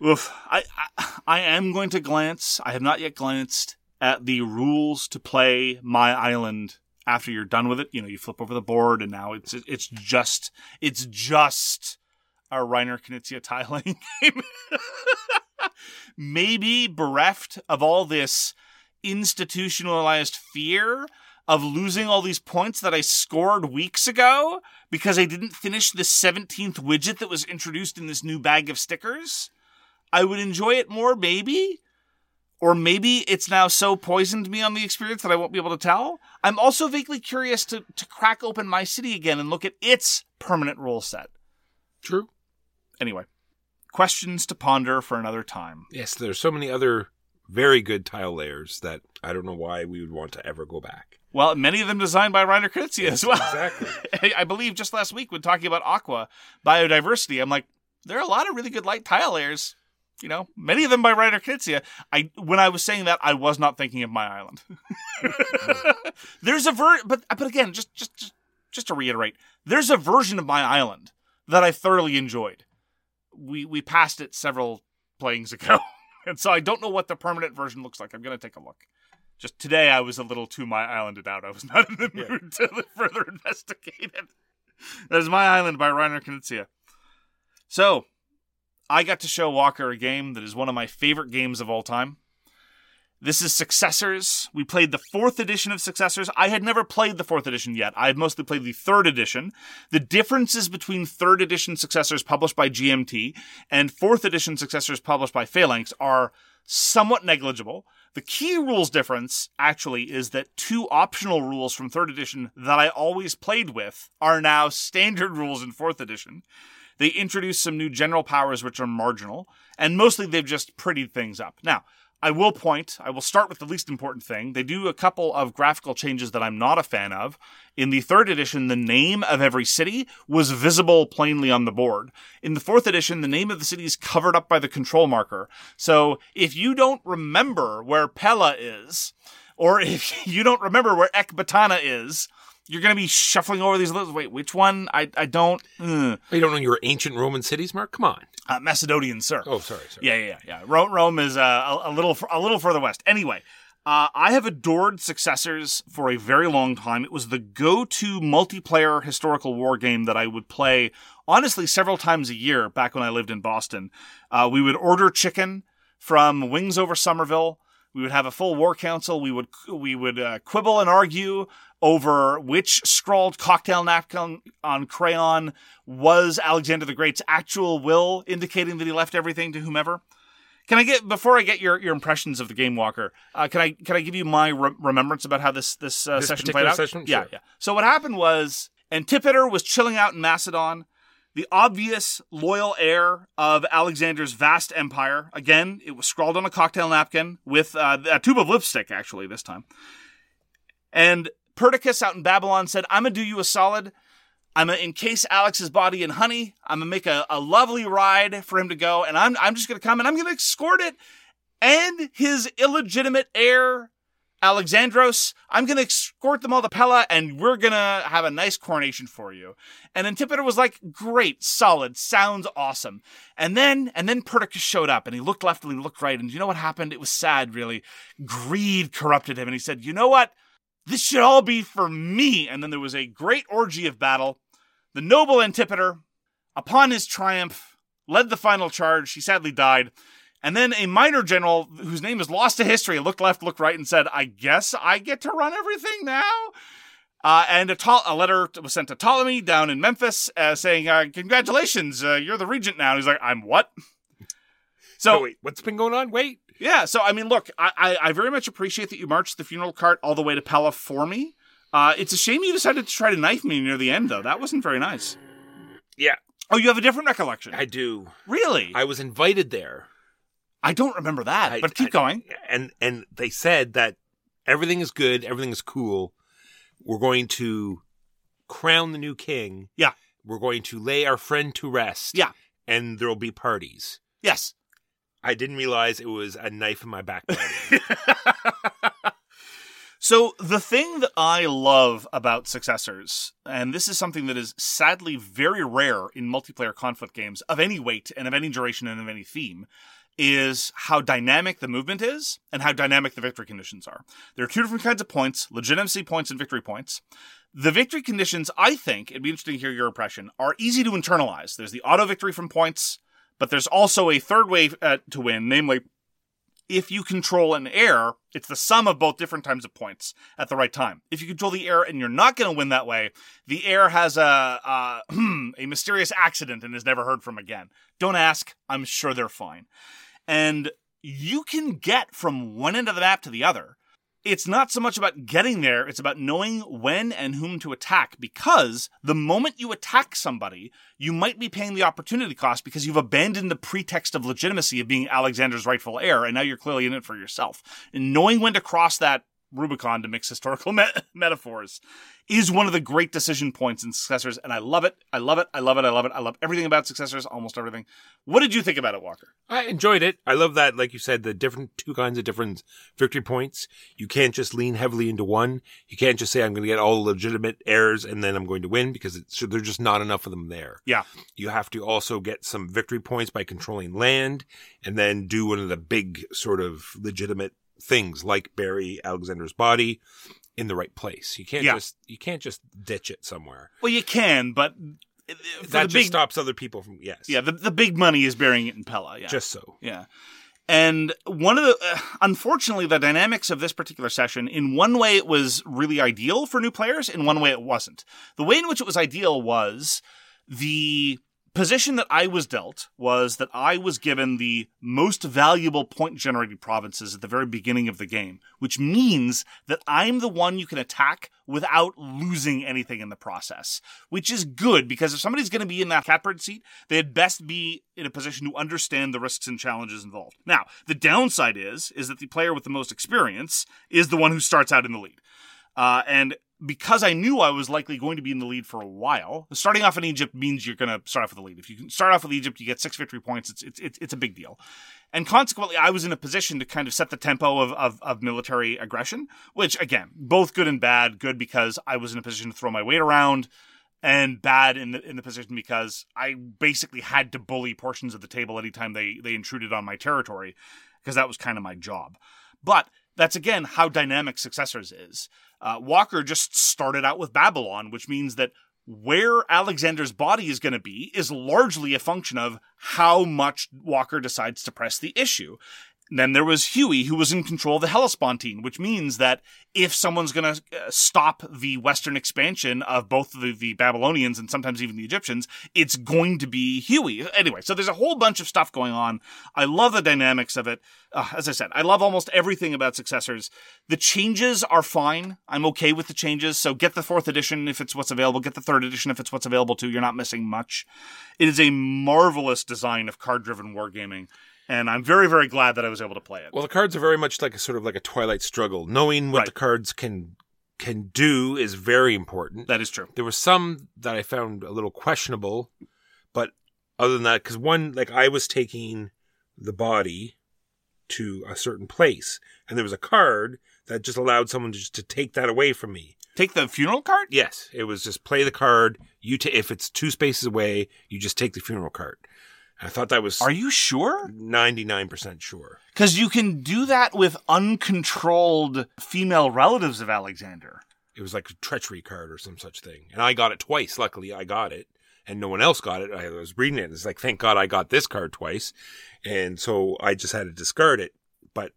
Oof. I, I I am going to glance. I have not yet glanced at the rules to play my island after you're done with it. You know, you flip over the board and now it's it's just it's just a Reiner Knizia tiling [laughs] game. Maybe bereft of all this institutionalized fear of losing all these points that I scored weeks ago because I didn't finish the 17th widget that was introduced in this new bag of stickers. I would enjoy it more, maybe. Or maybe it's now so poisoned me on the experience that I won't be able to tell. I'm also vaguely curious to, to crack open my city again and look at its permanent rule set. True. Anyway, questions to ponder for another time. Yes, there's so many other very good tile layers that I don't know why we would want to ever go back. Well, many of them designed by Reiner Knizia as well. Exactly. I- [laughs] I believe just last week when talking about aqua biodiversity, I'm like, there are a lot of really good light tile layers. You know, many of them by Reiner Knizia. I when I was saying that, I was not thinking of my island. [laughs] there's a ver, but but again, just just just just to reiterate, there's a version of my island that I thoroughly enjoyed. We we passed it several playings ago, [laughs] and so I don't know what the permanent version looks like. I'm gonna take a look. Just today, I was a little too my islanded out. I was not in the mood to further [laughs] investigate it. That is My Island by Reiner Knizia. So, I got to show Walker a game that is one of my favorite games of all time. This is Successors. We played the fourth edition of Successors. I had never played the fourth edition yet. I had mostly played the third edition. The differences between third edition Successors published by GMT and fourth edition Successors published by Phalanx are somewhat negligible. The key rules difference actually is that two optional rules from third edition that I always played with are now standard rules in fourth edition. They introduce some new general powers which are marginal, and mostly they've just prettied things up. Now, I will point, I will start with the least important thing. They do a couple of graphical changes that I'm not a fan of. In the third edition, the name of every city was visible plainly on the board. In the fourth edition, the name of the city is covered up by the control marker. So if you don't remember where Pella is, or [laughs] if you don't remember where Ekbatana is, you're going to be shuffling over these lists. Wait, which one? I, I don't. Uh, You don't know your ancient Roman cities, Mark? Come on. uh, Macedonian, sir. Oh, sorry, sorry. Yeah, yeah, yeah. yeah. Rome, Rome is uh, a, a little a little further west. Anyway, uh, I have adored Successors for a very long time. It was the go-to multiplayer historical war game that I would play honestly several times a year back when I lived in Boston. Uh, we would order chicken from Wings Over Somerville. We would have a full war council. We would we would uh, quibble and argue over which scrawled cocktail napkin on crayon was Alexander the Great's actual will, indicating that he left everything to whomever. Can I get before I get your, your impressions of the Game Walker? Uh, can I can I give you my re- remembrance about how this this, uh, This session played out? session? Yeah, Sure. yeah. So what happened was Antipater was chilling out in Macedon. The obvious loyal heir of Alexander's vast empire. Again, it was scrawled on a cocktail napkin with uh, a tube of lipstick, actually, this time. And Perdiccas out in Babylon said, I'm going to do you a solid. I'm gonna encase Alex's body in honey. I'm gonna make a, a lovely ride for him to go, and I'm I'm just gonna come and I'm gonna escort it and his illegitimate heir, Alexandros. I'm gonna escort them all to Pella, and we're gonna have a nice coronation for you. And Antipater was like, "Great, solid, sounds awesome." And then and then Perdiccas showed up, and he looked left and he looked right, and you know what happened? It was sad, really. Greed corrupted him, and he said, "You know what? This should all be for me." And then there was a great orgy of battle. The noble Antipater, upon his triumph, led the final charge. He sadly died. And then a minor general whose name is lost to history looked left, looked right, and said, I guess I get to run everything now? Uh, and a, Ptol- a letter was sent to Ptolemy down in Memphis uh, saying, uh, Congratulations, uh, you're the regent now. And he's like, I'm what? So, oh, wait, what's been going on? Wait. Yeah, so I mean, look, I, I, I very much appreciate that you marched the funeral cart all the way to Pella for me. Uh, it's a shame you decided to try to knife me near the end, though. That wasn't very nice. Yeah, Oh, you have a different recollection. I do. really? I was invited there. I don't remember that, I- but keep I- going. And and they said that everything is good, everything is cool. We're going to crown the new king. Yeah. We're going to lay our friend to rest. Yeah. And there'll be parties. Yes. I didn't realize it was a knife in my back. [laughs] So the thing that I love about successors, and this is something that is sadly very rare in multiplayer conflict games of any weight and of any duration and of any theme, is how dynamic the movement is and how dynamic the victory conditions are. There are two different kinds of points, legitimacy points and victory points. The victory conditions, I think, it'd be interesting to hear your impression, are easy to internalize. There's the auto victory from points, but there's also a third way uh, to win, namely if you control an heir, it's the sum of both different times of points at the right time. If you control the heir and you're not going to win that way, the heir has a a, [clears throat] a mysterious accident and is never heard from again. Don't ask. I'm sure they're fine. And you can get from one end of the map to the other. It's not so much about getting there, it's about knowing when and whom to attack because the moment you attack somebody, you might be paying the opportunity cost because you've abandoned the pretext of legitimacy of being Alexander's rightful heir and now you're clearly in it for yourself. And knowing when to cross that Rubicon to mix historical [laughs] me- metaphors is one of the great decision points in successors and I love it. I love it. I love it. I love it. I love everything about successors, almost everything. What did you think about it, Walker? I enjoyed it. I love that, like you said, the different two kinds of different victory points. You can't just lean heavily into one. You can't just say I'm going to get all legitimate heirs and then I'm going to win because it's, there's just not enough of them there. Yeah. You have to also get some victory points by controlling land and then do one of the big sort of legitimate things like bury Alexander's body in the right place. You can't Yeah. just you can't just ditch it somewhere. Well, you can, but that the just big, stops other people from yes. yeah, the, the big money is burying it in Pella. Yeah, Just so. yeah. And one of the, uh, unfortunately, the dynamics of this particular session, in one way, it was really ideal for new players. In one way, it wasn't. The way in which it was ideal was the position that I was dealt was that I was given the most valuable point generating provinces at the very beginning of the game, which means that I'm the one you can attack without losing anything in the process, which is good because if somebody's going to be in that catbird seat, they had best be in a position to understand the risks and challenges involved. Now, the downside is, is that the player with the most experience is the one who starts out in the lead. Uh, and because I knew I was likely going to be in the lead for a while, starting off in Egypt means you're going to start off with the lead. If you can start off with Egypt, you get six victory points. It's it's it's, a big deal, and consequently, I was in a position to kind of set the tempo of, of of military aggression. Which again, both good and bad. Good because I was in a position to throw my weight around, and bad in the in the position because I basically had to bully portions of the table anytime they they intruded on my territory, because that was kind of my job. But that's again how dynamic successors is. Uh, Walker just started out with Babylon, which means that where Alexander's body is going to be is largely a function of how much Walker decides to press the issue. Then there was Huey, who was in control of the Hellespontine, which means that if someone's going to uh, stop the Western expansion of both the, the Babylonians and sometimes even the Egyptians, it's going to be Huey. Anyway, so there's a whole bunch of stuff going on. I love the dynamics of it. Uh, as I said, I love almost everything about successors. The changes are fine. I'm okay with the changes. So get the fourth edition if it's what's available. Get the third edition if it's what's available too. You're not missing much. It is a marvelous design of card-driven wargaming and I'm very, very glad that I was able to play it. Well, the cards are very much like a sort of like a twilight struggle, knowing what Right. the cards can can do is very important. That is true. There were some that I found a little questionable, but other than that, because one, like I was taking the body to a certain place, and there was a card that just allowed someone to just to take that away from me. Take the funeral card? Yes, it was just play the card. You ta- if it's two spaces away, you just take the funeral card. I thought that was Are you sure? ninety nine percent sure. Because you can do that with uncontrolled female relatives of Alexander. It was like a treachery card or some such thing, and I got it twice. Luckily, I got it, and no one else got it. I was reading it, and it's like, thank God I got this card twice, and so I just had to discard it. But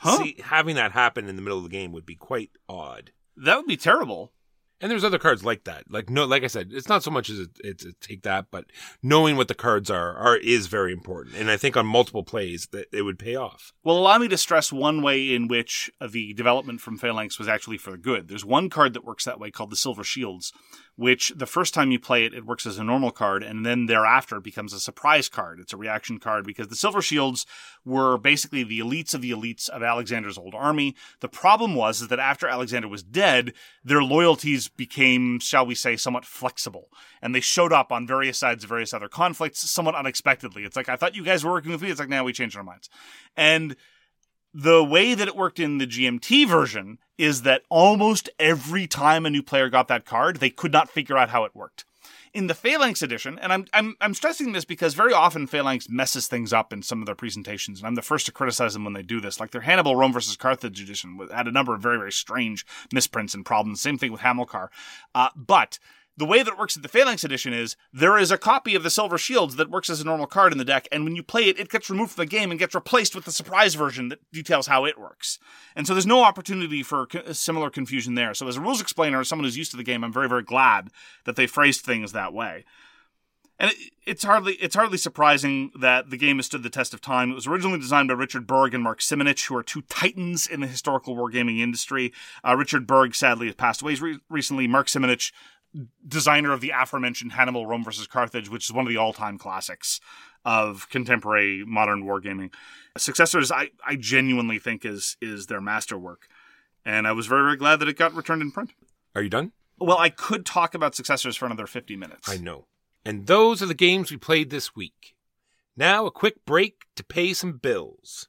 Huh. see, having that happen in the middle of the game would be quite odd. That would be terrible. And there's other cards like that. Like no, like I said, it's not so much as it, it's a take that, but knowing what the cards are are is very important. And I think on multiple plays that it would pay off. Well, allow me to stress one way in which uh, the development from Phalanx was actually for the good. There's one card that works that way called the Silver Shields, which the first time you play it, it works as a normal card, and then thereafter it becomes a surprise card. It's a reaction card because the Silver Shields were basically the elites of the elites of Alexander's old army. The problem was is that after Alexander was dead, their loyalties became, shall we say, somewhat flexible, and they showed up on various sides of various other conflicts somewhat unexpectedly. It's like I thought you guys were working with me. It's like now we changed our minds, and the way that it worked in the GMT version is that almost every time a new player got that card, they could not figure out how it worked. In the Phalanx edition, and I'm, I'm I'm stressing this because very often Phalanx messes things up in some of their presentations, and I'm the first to criticize them when they do this. Like their Hannibal Rome versus Carthage edition had a number of very very strange misprints and problems. Same thing with Hamilcar, uh, but the way that it works in the Phalanx edition is there is a copy of the Silver Shields that works as a normal card in the deck, and when you play it, it gets removed from the game and gets replaced with the surprise version that details how it works. And so there's no opportunity for co- similar confusion there. So as a rules explainer, as someone who's used to the game, I'm very, very glad that they phrased things that way. And it, it's hardly it's hardly surprising that the game has stood the test of time. It was originally designed by Richard Berg and Mark Simonitch, who are two titans in the historical wargaming industry. Uh, Richard Berg sadly has passed away re- recently. Mark Simonitch, designer of the aforementioned Hannibal Rome versus Carthage, which is one of the all-time classics of contemporary modern wargaming. Successors, I, I genuinely think is is their masterwork, and I was very very glad that it got returned in print. Are you done? Well, I could talk about successors for another fifty minutes. I know. And those are the games we played this week. Now a quick break to pay some bills.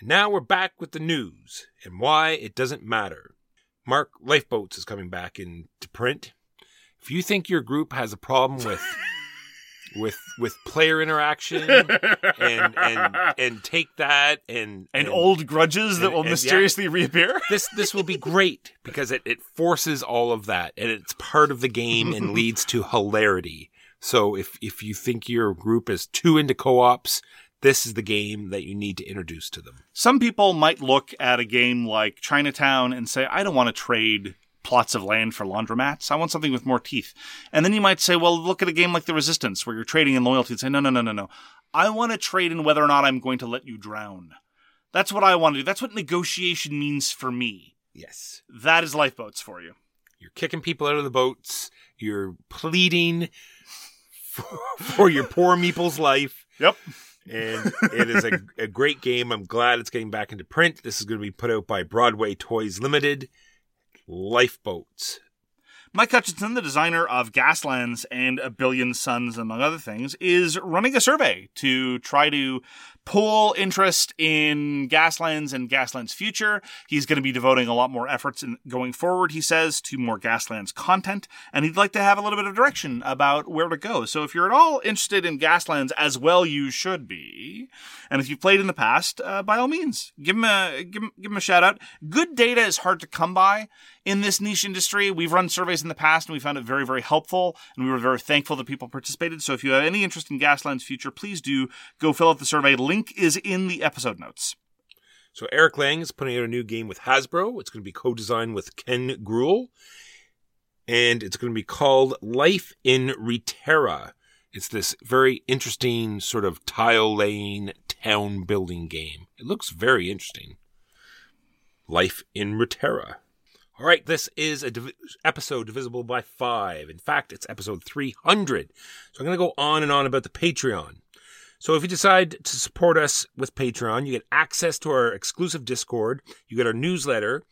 And now we're back with the news and why it doesn't matter. Mark, Lifeboats is coming back into print. If you think your group has a problem with [laughs] with with player interaction [laughs] and and and take that and and, old grudges that will and- yeah. mysteriously reappear. [laughs] this this will be great because it, it forces all of that and it's part of the game and leads to hilarity. So if if you think your group is too into co-ops, this is the game that you need to introduce to them. Some people might look at a game like Chinatown and say, I don't want to trade plots of land for laundromats. I want something with more teeth. And then you might say, well, look at a game like The Resistance where you're trading in loyalty and say, no, no, no, no, no. I want to trade in whether or not I'm going to let you drown. That's what I want to do. That's what negotiation means for me. Yes. That is lifeboats for you. You're kicking people out of the boats. You're pleading [laughs] for, for your poor meeple's life. Yep. And it is a, a great game. I'm glad it's getting back into print. This is going to be put out by Broadway Toys Limited. Lifeboats. Mike Hutchinson, the designer of Gaslands and A Billion Suns, among other things, is running a survey to try to pull interest in Gaslands and Gaslands' future. He's going to be devoting a lot more efforts in going forward, he says, to more Gaslands content, and he'd like to have a little bit of direction about where to go. So if you're at all interested in Gaslands, as well you should be, and if you've played in the past, uh, by all means, give him a give him, give him a shout out. Good data is hard to come by in this niche industry. We've run surveys in the past and we found it very, very helpful, and we were very thankful that people participated. So if you have any interest in Gasland's future, please do go fill out the survey. Link is in the episode notes. So Eric Lang is putting out a new game with Hasbro. It's going to be co-designed with Ken Gruhl, and it's going to be called Life in Reterra. It's this very interesting sort of tile laying town building game. It looks very interesting. Life in Reterra. All right, this is a div- episode divisible by five. In fact, it's episode 300. So I'm going to go on and on about the Patreon. So if you decide to support us with Patreon, you get access to our exclusive Discord, you get our newsletter,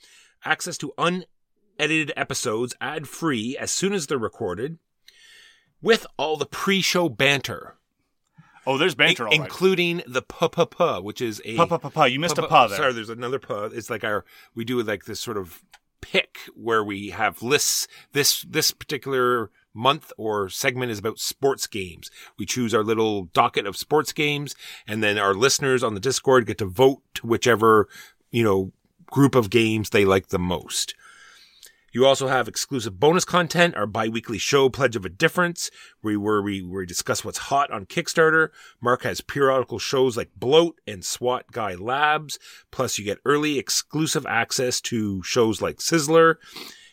access to unedited episodes ad free as soon as they're recorded, with all the pre show banter. Oh, there's banter, in- all right. including the pa pa pa, which is a Pa, pa, pa, pa. You missed a pa there. Sorry, there's another pa. It's like our we do like this sort of pick where we have lists. This this particular month or segment is about sports games. We choose our little docket of sports games, and then our listeners on the Discord get to vote to whichever you know group of games they like the most. You also have exclusive bonus content, our bi-weekly show Pledge of Indifference, where we, where we, where we discuss what's hot on Kickstarter. Mark has periodical shows like Bloat and SWAT Guy Labs. Plus you get early exclusive access to shows like Sizzler.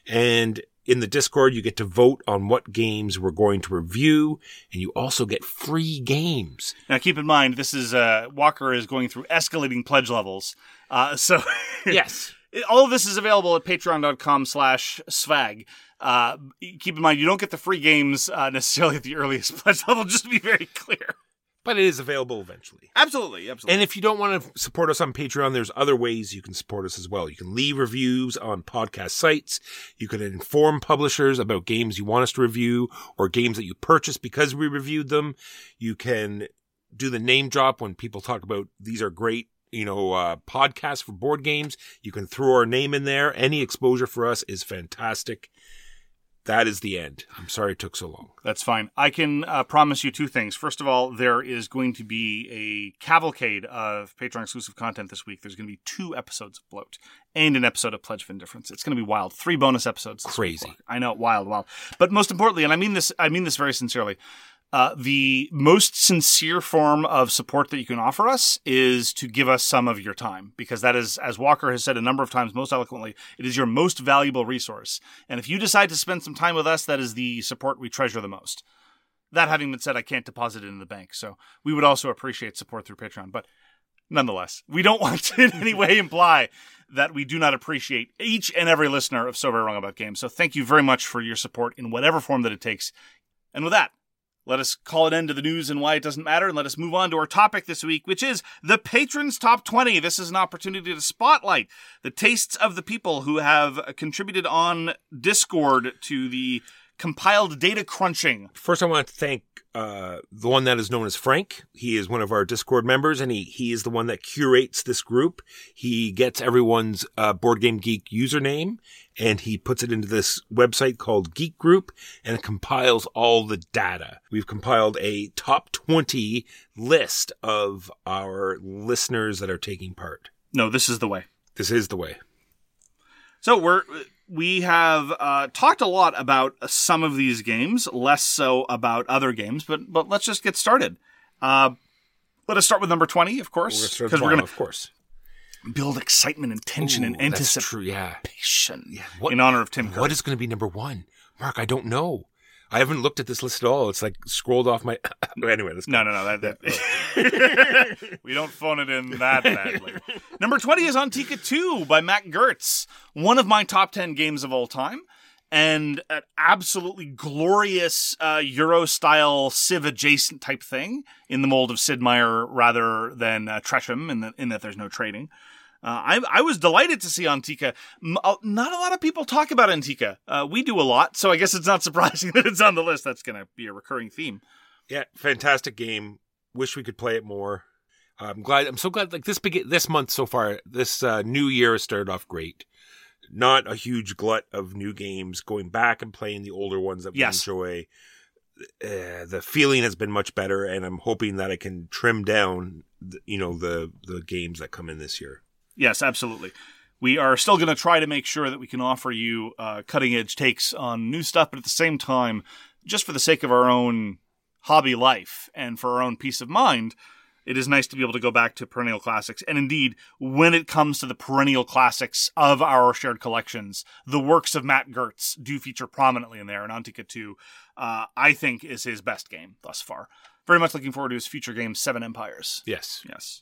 And in the Discord, you get to vote on what games we're going to review. And you also get free games. Now, keep in mind, this is uh, Walker is going through escalating pledge levels. Uh, so, [laughs] Yes. All of this is available at patreon.com slash swag. Uh, keep in mind, you don't get the free games uh, necessarily at the earliest [laughs] pledge level, just to be very clear. But it is available eventually. Absolutely, absolutely. And if you don't want to support us on Patreon, there's other ways you can support us as well. You can leave reviews on podcast sites. You can inform publishers about games you want us to review or games that you purchased because we reviewed them. You can do the name drop when people talk about these are great, you know, uh, podcasts for board games. You can throw our name in there. Any exposure for us is fantastic. That is the end. I'm sorry it took so long. That's fine. I can uh, promise you two things. First of all, there is going to be a cavalcade of Patreon exclusive content this week. There's going to be two episodes of Bloat and an episode of Pledge of Indifference. It's going to be wild. Three bonus episodes. week. Crazy. I know, wild, wild. But most importantly, and I mean this, I mean this very sincerely. Uh, the most sincere form of support that you can offer us is to give us some of your time because that is, as Walker has said a number of times most eloquently, it is your most valuable resource. And if you decide to spend some time with us, that is the support we treasure the most. That having been said, I can't deposit it in the bank. So we would also appreciate support through Patreon. But nonetheless, we don't [laughs] want to in any way imply that we do not appreciate each and every listener of So Very Wrong About Games. So thank you very much for your support in whatever form that it takes. And with that, let us call an end to the news and why it doesn't matter, and let us move on to our topic this week, which is the Patrons Top 20. This is an opportunity to spotlight the tastes of the people who have contributed on Discord to the compiled data crunching. First, I want to thank uh, the one that is known as Frank. He is one of our Discord members, and he he is the one that curates this group. He gets everyone's uh, Board Game Geek username, and he puts it into this website called Geek Group, and it compiles all the data. We've compiled a top twenty list of our listeners that are taking part. No, this is the way. This is the way. So we're we have uh, talked a lot about some of these games, less so about other games. But but let's just get started. Uh, let us start with number twenty, of course, start because we're going of course. Build excitement and tension and Ooh, that's anticipation true. Yeah. in honor of Tim. Curry. What is going to be number one? Mark, I don't know. I haven't looked at this list at all. It's like scrolled off my. [laughs] anyway, let's go. No, no, no. That, that [laughs] [laughs] we don't phone it in that badly. Number 20 is Antike 2 by Mac Gerdts, one of my top 10 games of all time, and an absolutely glorious uh, Euro style Civ adjacent type thing in the mold of Sid Meier rather than uh, Tresham, in, the, in that there's no trading. Uh, I, I was delighted to see Antike. M- uh, not a lot of people talk about Antike. Uh, we do a lot, so I guess it's not surprising [laughs] that it's on the list. That's going to be a recurring theme. Yeah, fantastic game. Wish we could play it more. I'm glad. I'm so glad. Like this begin this month so far, this uh, new year has started off great. Not a huge glut of new games. Going back and playing the older ones that we Yes. enjoy. Uh, the feeling has been much better, and I'm hoping that I can trim down, the, you know, the the games that come in this year. Yes, absolutely. We are still going to try to make sure that we can offer you uh, cutting edge takes on new stuff, but at the same time, just for the sake of our own hobby life and for our own peace of mind, it is nice to be able to go back to perennial classics. And indeed, when it comes to the perennial classics of our shared collections, the works of Mac Gerdts do feature prominently in there. And Antike 2, uh, I think, is his best game thus far. Very much looking forward to his future game, Seven Empires. Yes, Yes.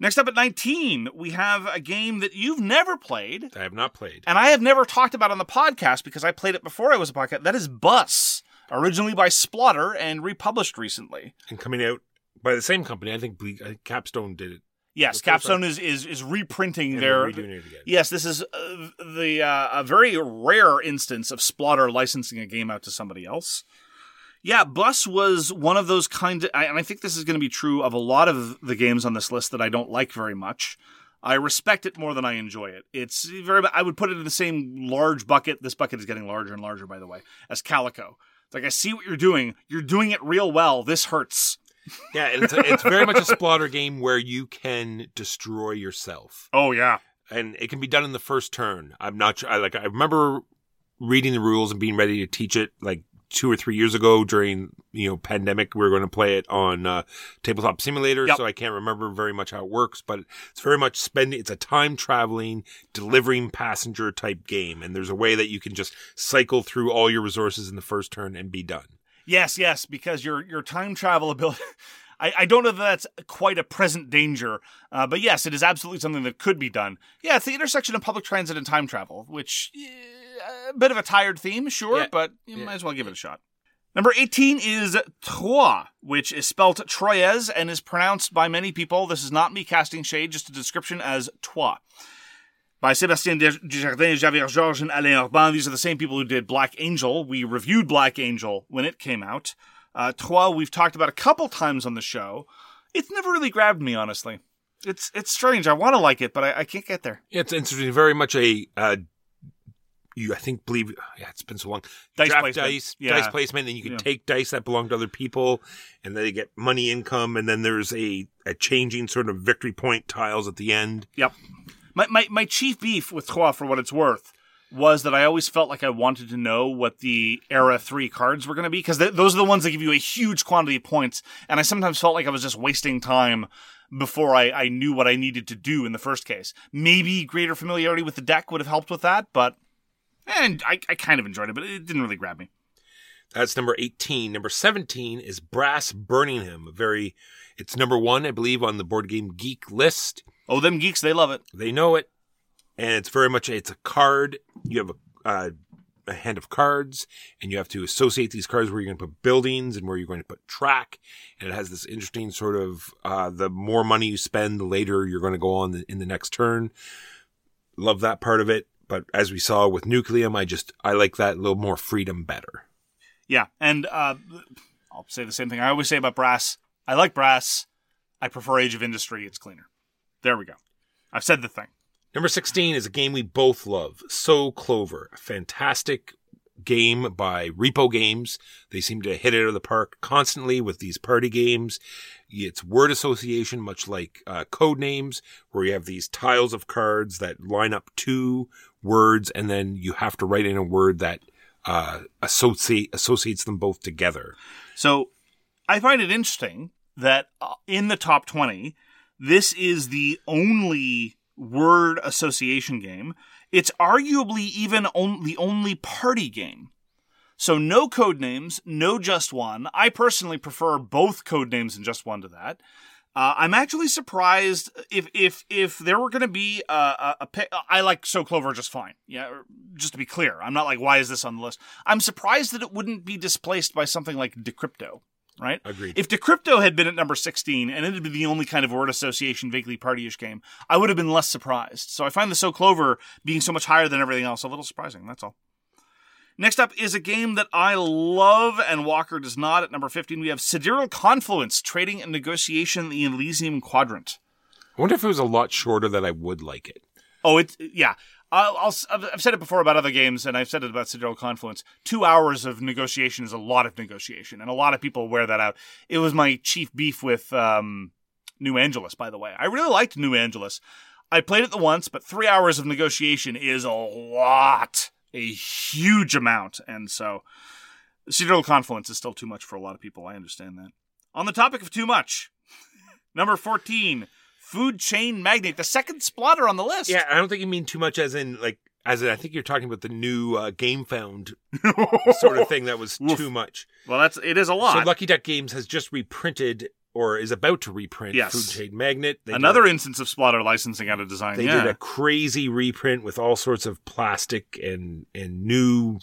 Next up at 19, we have a game that you've never played, I have not played. and I have never talked about on the podcast because I played it before I was a podcast. That is Bus, originally by Splotter and republished recently. and coming out by the same company. I think Ble- I Capstone did it. Yes, Capstone is, is is reprinting And their. they're redoing it again. Yes, this is uh, the uh, a very rare instance of Splotter licensing a game out to somebody else. Yeah, Bus was one of those kind of, I- and I think this is going to be true of a lot of the games on this list that I don't like very much. I respect it more than I enjoy it. It's very, I would put it in the same large bucket. This bucket is getting larger and larger, by the way, as Calico. It's like, I see what you're doing. You're doing it real well. This hurts. [laughs] Yeah, it's, a, it's very much a Splotter game where you can destroy yourself. Oh, yeah. and it can be done in the first turn. I'm not sure. I like. I remember reading the rules and being ready to teach it like two or three years ago during you know pandemic. We were going to play it on uh, tabletop simulator, Yep. so I can't remember very much how it works. But it's very much spending. It's a time traveling, delivering passenger type game, and there's a way that you can just cycle through all your resources in the first turn and be done. Yes, yes, because your your time travel ability. [laughs] I, I don't know that that's quite a present danger, uh, but yes, it is absolutely something that could be done. Yeah, it's the intersection of public transit and time travel, which eh, a bit of a tired theme, sure, Yeah. but you Yeah. might as well give it a shot. Number 18 is Trois, which is spelt Troyes and is pronounced by many people. This is not me casting shade, just a description as Trois. By Sébastien Dujardin, Xavier Georges, and Alain Orban. These are the same people who did Black Angel. We reviewed Black Angel when it came out. Uh, Trois, we've talked about a couple times on the show. It's never really grabbed me, honestly. It's it's strange. I want to like it, but I, I can't get there. It's interesting. Very much a. Uh, you, I think, believe. [sighs] Yeah, it's been so long. Dice Draft placement. dice, Yeah. dice placement. Then you can Yeah. take dice that belong to other people, and then they get money income. And then there's a a changing sort of victory point tiles at the end. Yep. My, my, my chief beef with Trois, for what it's worth, was that I always felt like I wanted to know what the Era 3 cards were going to be, because th- those are the ones that give you a huge quantity of points, and I sometimes felt like I was just wasting time before I, I knew what I needed to do in the first case. Maybe greater familiarity with the deck would have helped with that, but. And I, I kind of enjoyed it, but it didn't really grab me. That's number 18. Number 17 is Brass Birmingham. A very, it's number one, I believe, on the board game geek list. Oh, them geeks, they love it. They know it, and it's very much it's a card. You have a uh, a hand of cards, and you have to associate these cards where you're going to put buildings and where you're going to put track. And it has this interesting sort of uh, the more money you spend, the later you're going to go on the, in the next turn. Love that part of it, but as we saw with Nucleum, I just I like that little more freedom better. Yeah, and uh, I'll say the same thing I always say about brass. I like brass. I prefer Age of Industry. It's cleaner. There we go. I've said the thing. Number 16 is a game we both love. So Clover. A fantastic game by Repo Games. They seem to hit it out of the park constantly with these party games. It's word association, much like uh, code names, where you have these tiles of cards that line up two words, and then you have to write in a word that uh, associate associates them both together. So I find it interesting that uh, in the top 20, this is the only word association game. It's arguably even on, the only party game. So no code names, no just one. I personally prefer both code names and just one to that. Uh, I'm actually surprised if if if there were going to be a, a, a pick. I like So Clover just fine. Yeah, just to be clear, I'm not like why is this on the list. I'm surprised that it wouldn't be displaced by something like Decrypto. Right? Agreed. If Decrypto had been at number 16 and it had been the only kind of word association vaguely partyish game, I would have been less surprised. So I find the So Clover being so much higher than everything else a little surprising. That's all. Next up is a game that I love and Walker does not. At number 15, we have Sidereal Confluence, Trading and Negotiation in the Elysium Quadrant. I wonder if it was a lot shorter that I would like it. Oh, it's, yeah. I'll, I'll, I've I've said it before about other games, and I've said it about Sidereal Confluence. Two hours of negotiation is a lot of negotiation, and a lot of people wear that out. It was my chief beef with um, New Angeles, by the way. I really liked New Angeles. I played it the once, but three hours of negotiation is a lot, a huge amount, and so Sidereal Confluence is still too much for a lot of people. I understand that. On the topic of too much, [laughs] number 14, Food Chain Magnate, the second Splotter on the list. Yeah, I don't think you mean too much as in like as in I think you're talking about the new uh, Gamefound [laughs] sort of thing that was Oof. too much. Well, that's it is a lot. So Lucky Duck Games has just reprinted or is about to reprint Yes. Food Chain Magnate. They Another a- instance of Splotter licensing out of design. They yeah. did a crazy reprint with all sorts of plastic and and new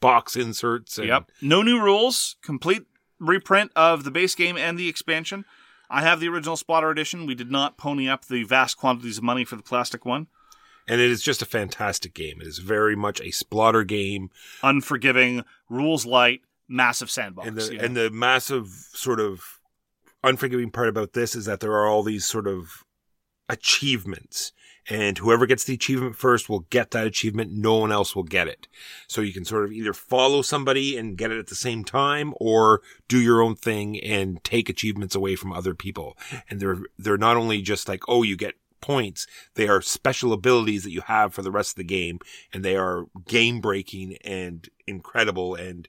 box inserts. And Yep. No new rules. Complete reprint of the base game and the expansion. I have the original Splotter edition. We did not pony up the vast quantities of money for the plastic one. And it is just a fantastic game. It is very much a Splotter game. Unforgiving, rules light, massive sandbox. and the yeah. and the massive sort of unforgiving part about this is that there are all these sort of achievements and whoever gets the achievement first will get that achievement. No one else will get it. So you can sort of either follow somebody and get it at the same time or do your own thing and take achievements away from other people. And they're they're not only just like oh you get points they are special abilities that you have for the rest of the game and they are game breaking and incredible and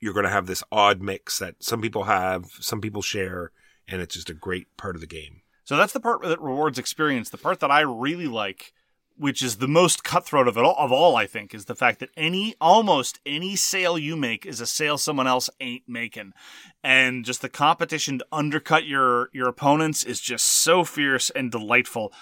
you're going to have this odd mix that some people have, some people share, and it's just a great part of the game. So that's the part that rewards experience. The part that I really like, which is the most cutthroat of it all, of all, I think, is the fact that any almost any sale you make is a sale someone else ain't making, and just the competition to undercut your your opponents is just so fierce and delightful.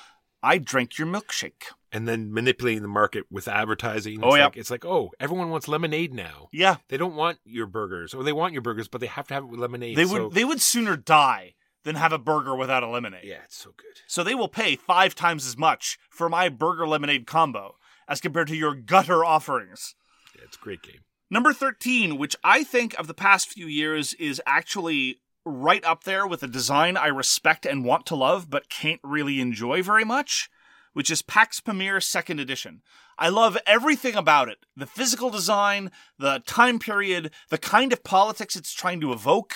I drank your milkshake. And then manipulating the market with advertising. Oh, it's yeah. like, it's like, oh, everyone wants lemonade now. Yeah, They don't want your burgers, or they want your burgers, but they have to have it with lemonade. they so- would they would sooner die than have a burger without a lemonade. yeah, it's so good. So they will pay five times as much for my burger lemonade combo as compared to your gutter offerings. Yeah, it's a great game. Number 13, which I think of the past few years is actually right up there with a design I respect and want to love, but can't really enjoy very much, which is Pax Pamir Second Edition. I love everything about it the physical design, the time period, the kind of politics it's trying to evoke.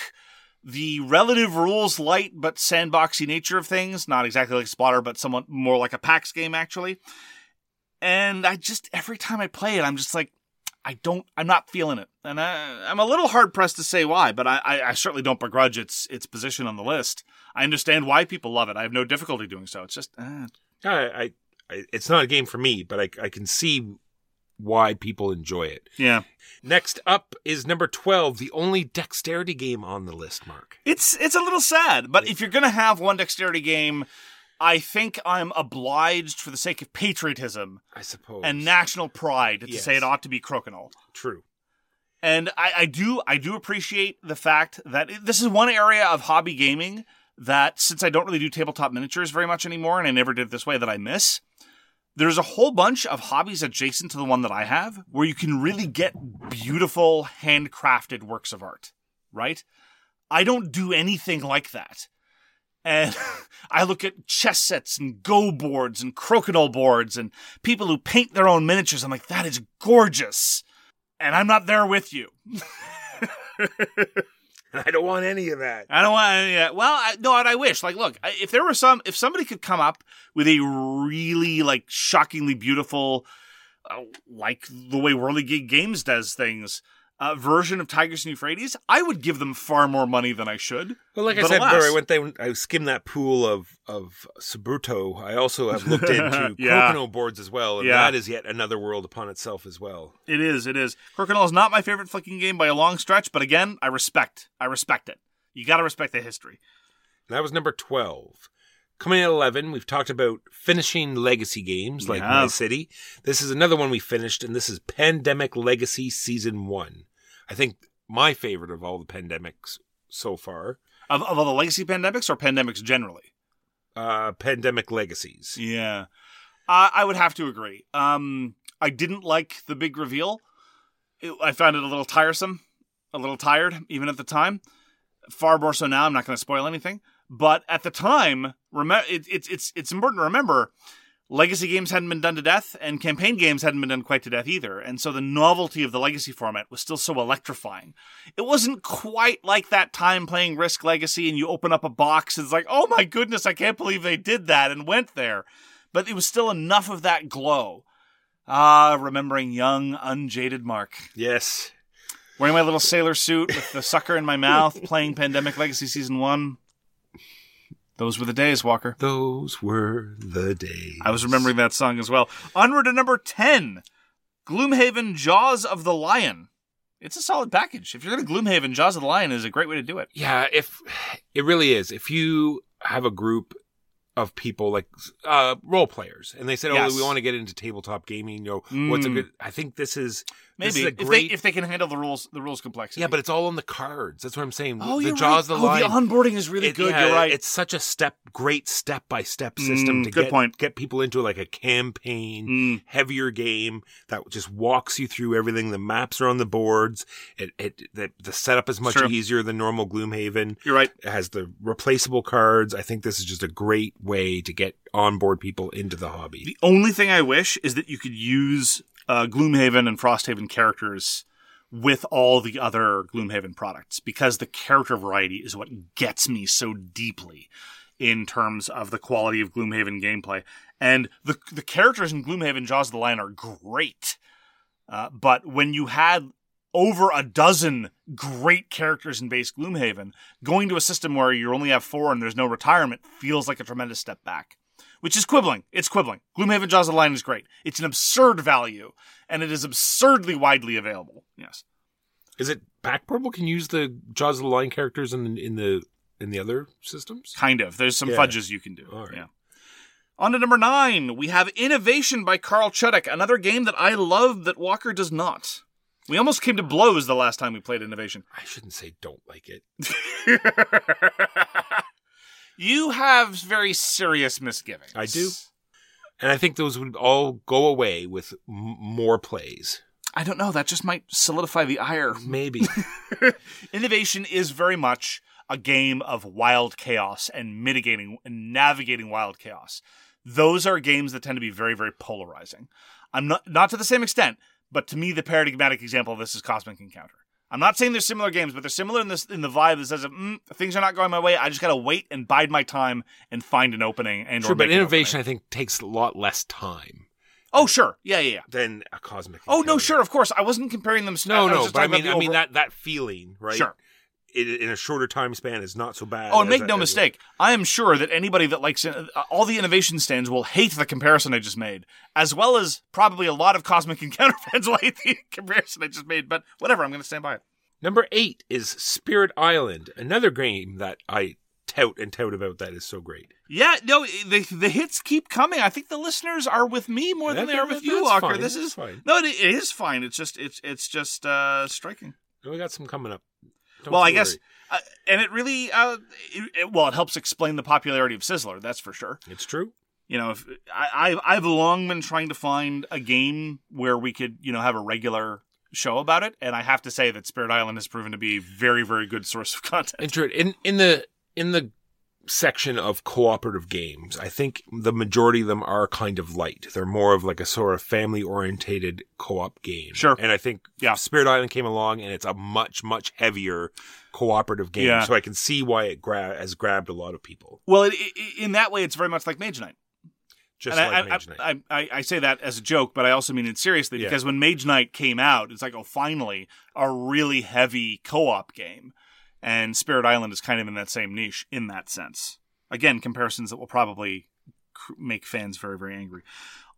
The relative rules light but sandboxy nature of things, not exactly like Splotter, but somewhat more like a PAX game, actually. And I just, every time I play it, I'm just like, I don't, I'm not feeling it, and I, I'm a little hard pressed to say why, but I, I, I certainly don't begrudge its its position on the list. I understand why people love it. I have no difficulty doing so. It's just, uh, I, I, I, it's not a game for me, but I, I can see why people enjoy it. yeah, Next up is number 12, the only dexterity game on the list, Mark. it's it's a little sad. But if you're gonna have one dexterity game, I think I'm obliged for the sake of patriotism I suppose. and national pride to Yes. say it ought to be Crokinole. True. And I, I do I do appreciate the fact that it- this is one area of hobby gaming that since I don't really do tabletop miniatures very much anymore, and I never did it this way that I miss. There's a whole bunch of hobbies adjacent to the one that I have where you can really get beautiful handcrafted works of art, right? I don't do anything like that. And [laughs] I look at chess sets and go boards and Crokinole boards and people who paint their own miniatures. I'm like, that is gorgeous. And I'm not there with you. [laughs] I don't want any of that. I don't want. Yeah, well, I, no, and I wish. Like, look, if there were some, if somebody could come up with a really like shockingly beautiful, uh, like the way Whirly Gig Games does things, uh, version of Tigers and Euphrates, I would give them far more money than I should. Well, like I said, alas- I went there, I skimmed that pool of of Subbuteo. I also have looked [laughs] into Yeah. Crokinole boards as well, and Yeah. that is yet another world upon itself as well. It is, it is. Crokinole is not my favorite flicking game by a long stretch, but again, I respect. I respect it. You got to respect the history. That was number 12. Coming at 11, we've talked about finishing legacy games like Yeah. My City. This is another one we finished, and this is Pandemic Legacy Season 1. I think my favorite of all the pandemics so far. Of, of all the legacy pandemics or pandemics generally? Uh, pandemic Legacies. Yeah. Uh, I would have to agree. Um, I didn't like the big reveal. It, I found it a little tiresome, a little tired, even at the time. Far more so now. I'm not going to spoil anything. But at the time, remember, it, it's it's it's important to remember. Legacy games hadn't been done to death, and campaign games hadn't been done quite to death either. And so the novelty of the legacy format was still so electrifying. It wasn't quite like that time playing Risk Legacy, and you open up a box, and it's like, oh my goodness, I can't believe they did that and went there but it was still enough of that glow. Ah, remembering young, unjaded Mark. Yes. Wearing my little sailor suit with the sucker in my mouth, playing Pandemic Legacy Season 1. Those were the days, Walker. Those were the days. I was remembering that song as well. Onward to number 10 Gloomhaven Jaws of the Lion. It's a solid package. If you're going to Gloomhaven, Jaws of the Lion is a great way to do it. Yeah, if it really is. If you have a group of people like uh role players and they said, "Oh, Yes. we want to get into tabletop gaming," you know, what's a Mm. good I think this is this Maybe a if they if they can handle the rules the rules complexity. Yeah, but it's all on the cards. That's what I'm saying. oh, the you're Jaws right. of the oh, Lion. the onboarding is really it- good. yeah, you're right. It's such a step, great step by step system Mm, to good get point. get people into like a campaign, Mm. heavier game that just walks you through everything. The maps are on the boards. It it the, the setup is much easier than normal Gloomhaven. You're right. It has the replaceable cards. I think this is just a great way to get onboard people into the hobby. The only thing I wish is that you could use uh, Gloomhaven and Frosthaven characters with all the other Gloomhaven products because the character variety is what gets me so deeply in terms of the quality of Gloomhaven gameplay. And the the characters in Gloomhaven Jaws of the Lion are great. Uh, but when you had over a dozen great characters in base Gloomhaven, going to a system where you only have four and there's no retirement feels like a tremendous step back which is quibbling. It's quibbling. Gloomhaven Jaws of the Lion is great. It's an absurd value, and it is absurdly widely available. Yes. Is it back? backportable? Can you use the Jaws of the Lion characters in in the in the other systems? Kind of. There's some Yeah. fudges you can do. All right. Yeah. On to number nine, we have Innovation by Carl Chudyk, another game that I love that Walker does not. We almost came to blows the last time we played Innovation. I shouldn't say don't like it. [laughs] you have very serious misgivings. I do. And I think those would all go away with m- more plays. I don't know. That just might solidify the ire. Maybe. [laughs] Innovation is very much a game of wild chaos and mitigating and navigating wild chaos. Those are games that tend to be very, very polarizing. I'm not not to the same extent, but to me, the paradigmatic example of this is Cosmic Encounter. I'm not saying they're similar games, but they're similar in this in the vibe that says, mm, "Things are not going my way. I just got to wait and bide my time and find an opening." And sure, or but innovation, I think, takes a lot less time Oh, sure, yeah, yeah, yeah. than a cosmic. Oh no, sure, of course. I wasn't comparing them. No, I was no, just but I mean, the I mean that that feeling, right? Sure. In, a shorter time span is not so bad. Oh, and make no mistake. I am sure that anybody that likes uh, all the innovation stands will hate the comparison I just made, as well as probably a lot of Cosmic Encounter [laughs] fans will hate the comparison I just made. But whatever, I'm going to stand by it. Number eight is Spirit Island, another game that I tout and tout about. That is so great. Yeah, no, the the hits keep coming. I think the listeners are with me more than That- they are that- with you, Walker. fine, This is fine. no, it, it is fine. It's just it's it's just uh, striking. We got some coming up. Don't well, I you guess, uh, and it really, uh, it, it- well, it helps explain the popularity of Sizzler. That's for sure. it's true. you know, if I, I I've long been trying to find a game where we could, you know, have a regular show about it, and I have to say that Spirit Island has proven to be a very, very good source of [laughs] content. Intro in in the in the section of cooperative games, I think the majority of them are kind of light. They're more of like a sort of family orientated co-op game. Sure. And I think Yeah. Spirit Island came along and it's a much much heavier cooperative game. Yeah. So I can see why it gra- has grabbed a lot of people. Well, it, it, in that way, it's very much like Mage Knight. Just and like I, Mage I, I, I, I say that as a joke, but I also mean it seriously Yeah. because when Mage Knight came out, it's like, oh, finally, a really heavy co-op game, and Spirit Island is kind of in that same niche in that sense. Again, comparisons that will probably make fans very, very angry.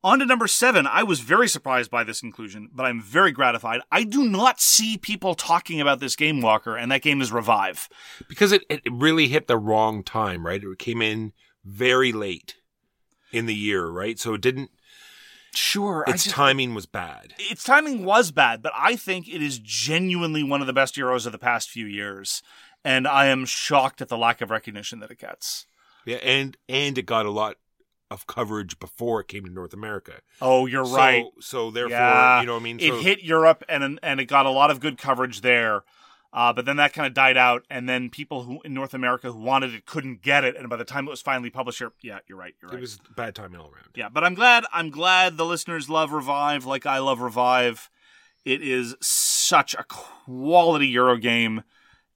On to number seven. I was very surprised by this inclusion, but I'm very gratified. I do not see people talking about this game, Walker, and that game is Revive. because it, it really hit the wrong time, right? It came in very late in the year, right? So it didn't. Sure, Its timing was bad. its timing was bad, but I think it is genuinely one of the best Euros of the past few years. And I am shocked at the lack of recognition that it gets. Yeah, and and it got a lot of coverage before it came to North America. Oh, you're So- right. So therefore, yeah, you know what I mean. it hit Europe and and it got a lot of good coverage there. Uh, but then that kind of died out, and then people who in North America who wanted it couldn't get it. And by the time it was finally published here, yeah, you're right. You're right. It was bad timing all around. Yeah, but I'm glad. I'm glad the listeners love Revive like I love Revive. It is such a quality Euro game,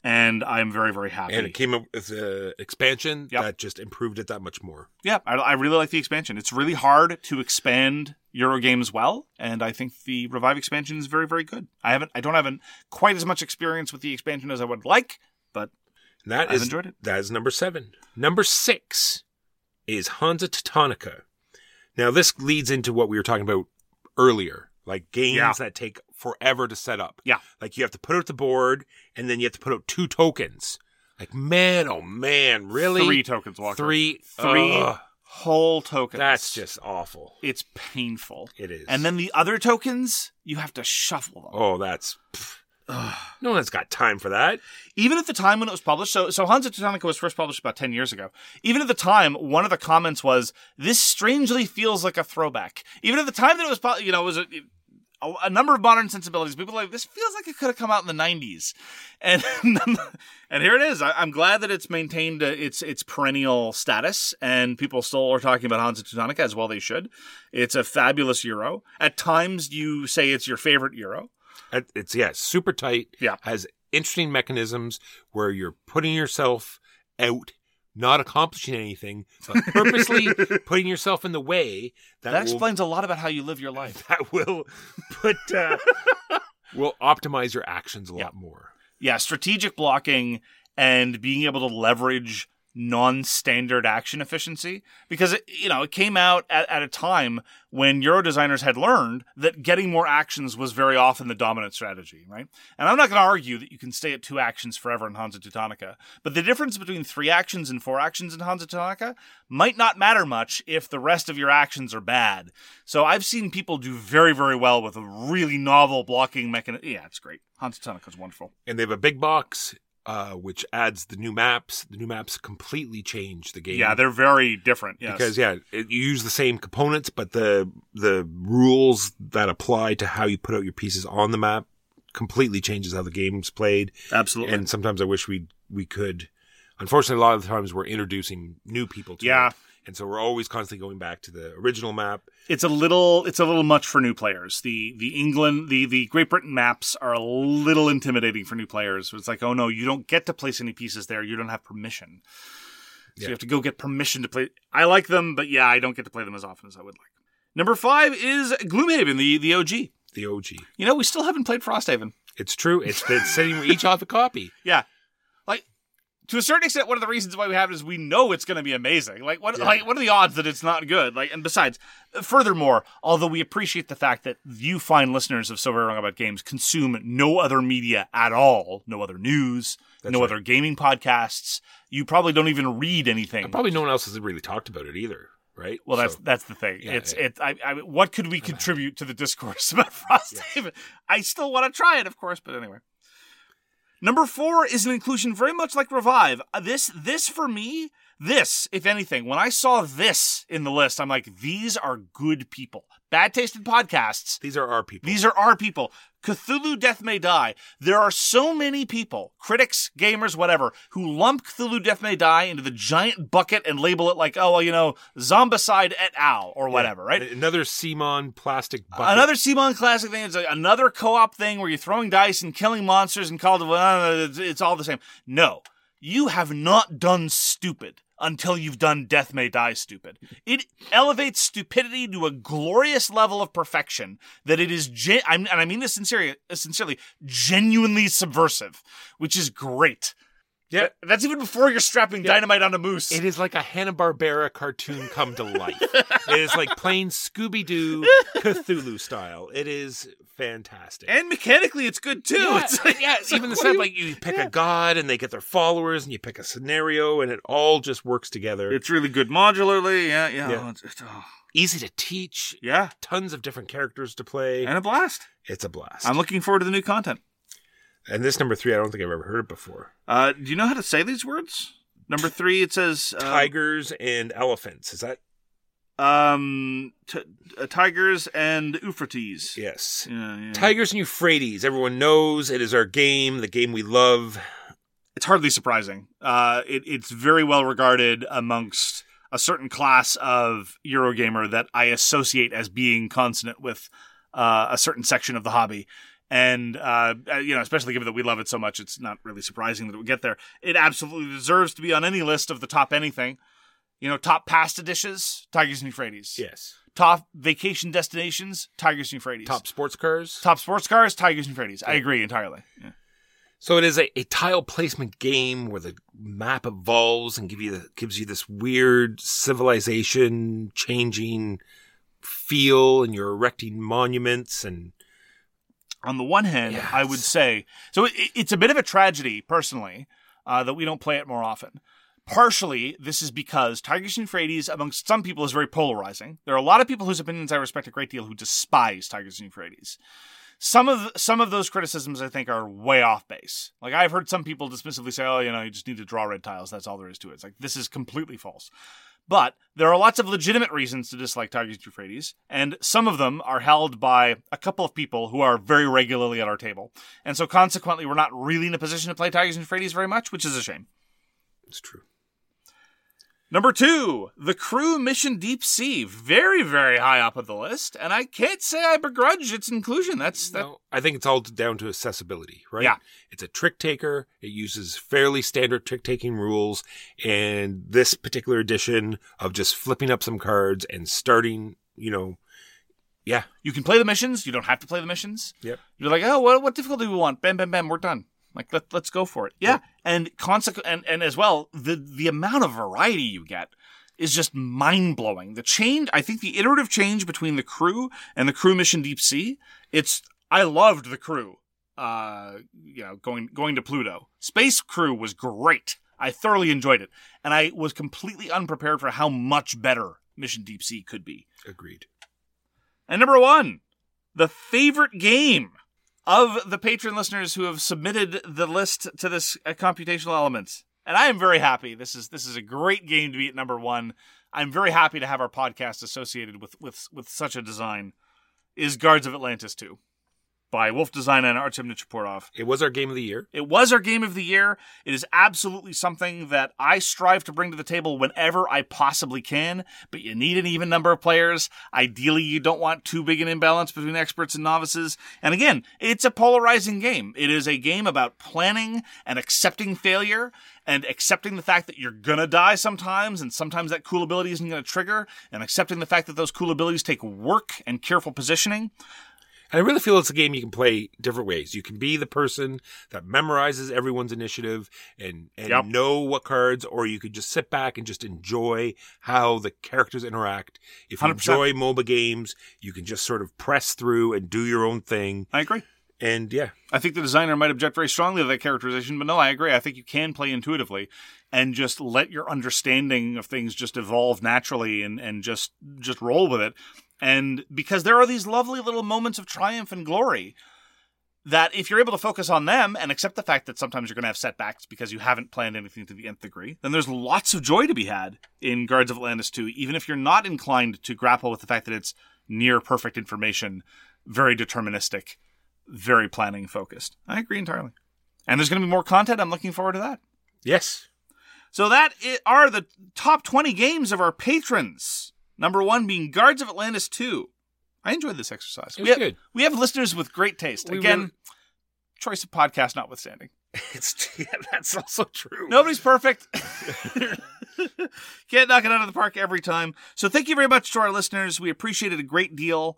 and I'm very very happy. And it came up with an expansion Yep. that just improved it that much more. yeah, I, I really like the expansion. It's really hard to expand Euro games well, and I think the Revive expansion is very very good. I haven't, I don't have an, quite as much experience with the expansion as I would like, but And that I've is- enjoyed it. That is number seven. Number six is Hansa Teutonica. Now this leads into what we were talking about earlier, like games Yeah. that take forever to set up. Yeah. Like you have to put out the board, and then you have to put out two tokens. Like man, oh man, really? three tokens, Walker. Three, three Ugh, whole tokens. that's just awful. it's painful. It is. And then the other tokens, you have to shuffle them. oh, that's. no one's got time for that. even at the time when it was published, so so Hansa Teutonica was first published about ten years ago. Even at the time, one of the comments was, "This strangely feels like a throwback." Even at the time that it was, you know, it was a, a, a number of modern sensibilities. People like this feels like it could have come out in the '90s, [laughs] and and here it is. I, I'm glad that it's maintained uh, its its perennial status, and people still are talking about Hansa Teutonica as well. They should. It's a fabulous Euro. At times, you say it's your favorite Euro. It's yeah, super tight. Yeah. has interesting mechanisms where you're putting yourself out, not accomplishing anything, but purposely [laughs] putting yourself in the way that, That will, explains a lot about how you live your life. [laughs] that will put uh, [laughs] will optimize your actions a lot more. yeah, strategic blocking and being able to leverage non-standard action efficiency? Because it, you know it came out at, at a time when euro designers had learned that getting more actions was very often the dominant strategy right? And i'm not going to argue that you can stay at two actions forever in hansa teutonica but the difference between three actions and four actions in hansa teutonica might not matter much if the rest of your actions are bad. So i've seen people do very very well with a really novel blocking mechanism yeah it's great. Hansa teutonica is wonderful. And they have a big box. Uh, which adds the new maps. The new maps completely change the game. Yeah, they're very different. Yes. because yeah, it, you use the same components, but the the rules that apply to how you put out your pieces on the map completely changes how the game's played. absolutely. And sometimes I wish we we could. Unfortunately, a lot of the times we're introducing new people to Yeah. it, and so we're always constantly going back to the original map. it's a little it's a little much for new players. The the England the the Great Britain maps are a little intimidating for new players. It's like, oh no, you don't get to place any pieces there. You don't have permission. So Yeah. you have to go get permission to play. I like them, but yeah, I don't get to play them as often as I would like. Number five is Gloomhaven, the the OG. The OG. You know, we still haven't played Frosthaven. It's true. It's been sitting. Each off a copy. [laughs] Yeah. To a certain extent, one of the reasons why we have it is we know it's going to be amazing. Like what? Yeah. Like what are the odds that it's not good? Like, and besides, furthermore, although we appreciate the fact that you fine listeners of So Very Wrong About Games consume no other media at all, no other news, That's no right. other gaming podcasts, you probably don't even read anything. And probably no one else has really talked about it either, right? Well, that's So- that's the thing. Yeah, it's yeah. it. I, I, what could we contribute to the discourse [laughs] about Frosthaven? I still want to try it, of course, but anyway. Number four is an inclusion very much like Revive. Uh, This this for me, this if anything, when I saw this in the list, I'm like, these are good people. Bad tasted podcasts. these are our people. These are our people. Cthulhu Death May Die. There are so many people, critics, gamers, whatever, who lump Cthulhu Death May Die into the giant bucket and label it like, oh, well, you know, Zombicide et al. or whatever, right? Another CMON plastic bucket. Another CMON classic thing. It's like another co-op thing where you're throwing dice and killing monsters and Call of uh, it's all the same. No, you have not done stupid until you've done Death May Die stupid. It elevates stupidity to a glorious level of perfection that it is, gen- and I mean this sincerely, sincerely, genuinely subversive, which is great. Yeah. That's even before you're strapping Yeah. dynamite on a moose. It is like a Hanna Barbera cartoon come to life. [laughs] it is like plain Scooby Doo Cthulhu style. It is fantastic. and mechanically, it's good too. yeah, It's like- yeah, it's even the stuff like you pick a god and they get their followers, and you pick a scenario, and it all just works together. It's really good modularly. Yeah, yeah. Yeah. It's- it's- oh. easy to teach. Yeah, Tons of different characters to play. and a blast. it's a blast. I'm looking forward to the new content. And this number three, I don't think I've ever heard it before. Uh, do you know how to say these words? Number three, it says uh, Tigers and elephants. Is that Um, t- uh, tigers and Euphrates. yes? Yeah, yeah. Tigers and Euphrates. Everyone knows it is our game, the game we love. it's hardly surprising. Uh, it, it's very well regarded amongst a certain class of Eurogamer that I associate as being consonant with uh, a certain section of the hobby. And, uh, uh, you know, especially given that we love it so much, it's not really surprising that it would get there. It absolutely deserves to be on any list of the top anything. You know, top pasta dishes, Tigers and Euphrates. Yes. Top vacation destinations, Tigers and Euphrates. Top sports cars. top sports cars, Tigers and Euphrates. I agree entirely. Yeah. So it is a, a tile placement game where the map evolves and give you the, gives you this weird civilization changing feel, and you're erecting monuments and on the one hand, Yes. I would say so. It, it's a bit of a tragedy, personally, uh, that we don't play it more often. Partially, this is because Tigers and Euphrates, amongst some people, is very polarizing. There are a lot of people whose opinions I respect a great deal who despise Tigers and Euphrates. Some of some of those criticisms, I think, are way off base. Like I've heard some people dismissively say, "Oh, you know, you just need to draw red tiles. That's all there is to it." It's like this is completely false. But there are lots of legitimate reasons to dislike Tigers and Euphrates, and some of them are held by a couple of people who are very regularly at our table. And so consequently, we're not really in a position to play Tigers and Euphrates very much, which is a shame. it's true. Number two, The Crew Mission Deep Sea. Very, very high up on the list, and I can't say I begrudge its inclusion. That's that. No, I think it's all down to accessibility, right? Yeah. It's a trick taker. It uses fairly standard trick taking rules. And this particular edition of just flipping up some cards and starting, you know, yeah. You can play the missions. You don't have to play the missions. Yep. You're like, oh, what, what difficulty do we want? Bam, bam, bam. We're done. Like let let's go for it. Yeah, and consequ- and and as well, the the amount of variety you get is just mind blowing. The change, I think, the iterative change between the crew and the crew mission deep sea. It's I loved the crew. Uh, you know, going going to Pluto. Space crew was great. I thoroughly enjoyed it, and I was completely unprepared for how much better Mission Deep Sea could be. Agreed. And number one, the favorite game of the patron listeners who have submitted the list to this uh, computational element. And I am very happy. This is this is a great game to be at number one. I'm very happy to have our podcast associated with with with such a design. Is Guards of Atlantis 2 by Wolf Design and Artem Nichaporov. It was our game of the year. It was our game of the year. It is absolutely something that I strive to bring to the table whenever I possibly can, but you need an even number of players. Ideally, you don't want too big an imbalance between experts and novices. And again, it's a polarizing game. It is a game about planning and accepting failure and accepting the fact that you're gonna die sometimes and sometimes that cool ability isn't gonna trigger and accepting the fact that those cool abilities take work and careful positioning. And I really feel it's a game you can play different ways. You can be the person that memorizes everyone's initiative and, and Yep. know what cards, or you could just sit back and just enjoy how the characters interact. If you 100%. enjoy MOBA games, you can just sort of press through and do your own thing. I agree. And yeah, I think the designer might object very strongly to that characterization, but no, I agree. I think you can play intuitively and just let your understanding of things just evolve naturally and, and just just roll with it. And because there are these lovely little moments of triumph and glory that if you're able to focus on them and accept the fact that sometimes you're going to have setbacks because you haven't planned anything to the nth degree, then there's lots of joy to be had in Guards of Atlantis 2, even if you're not inclined to grapple with the fact that it's near perfect information, very deterministic, very planning focused. I agree entirely. And there's going to be more content. I'm looking forward to that. yes, So that are the top 20 games of our patrons. Number one being Guards of Atlantis 2. I enjoyed this exercise. It we, was have, good. we have listeners with great taste. We Again, really- choice of podcast notwithstanding. [laughs] It's yeah, that's also true. Nobody's perfect. [laughs] Can't knock it out of the park every time. So thank you very much to our listeners. We appreciate it a great deal.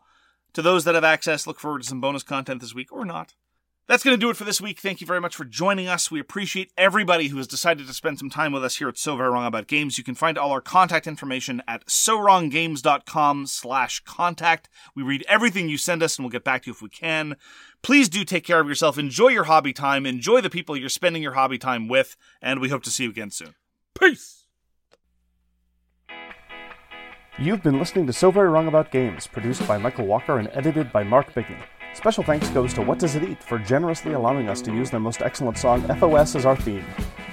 To those that have access, look forward to some bonus content this week or not. That's going to do it for this week. Thank you very much for joining us. We appreciate everybody who has decided to spend some time with us here at So Very Wrong About Games. You can find all our contact information at sowronggames.com slash contact. We read everything you send us and we'll get back to you if we can. Please do take care of yourself. Enjoy your hobby time. Enjoy the people you're spending your hobby time with. And we hope to see you again soon. Peace. You've been listening to So Very Wrong About Games, produced by Michael Walker and edited by Mark Bigney. Special thanks goes to What Does It Eat for generously allowing us to use their most excellent song FOS as our theme.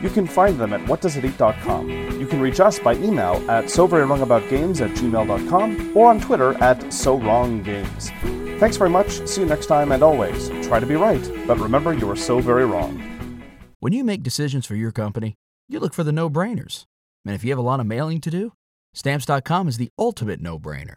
You can find them at whatdoesiteat.com. You can reach us by email at so very wrong about games at gmail.com or on Twitter at so wrong games. Thanks very much, see you next time, and always, try to be right, but remember you are so very wrong. When you make decisions for your company, you look for the no brainers. And if you have a lot of mailing to do, stamps.com is the ultimate no brainer.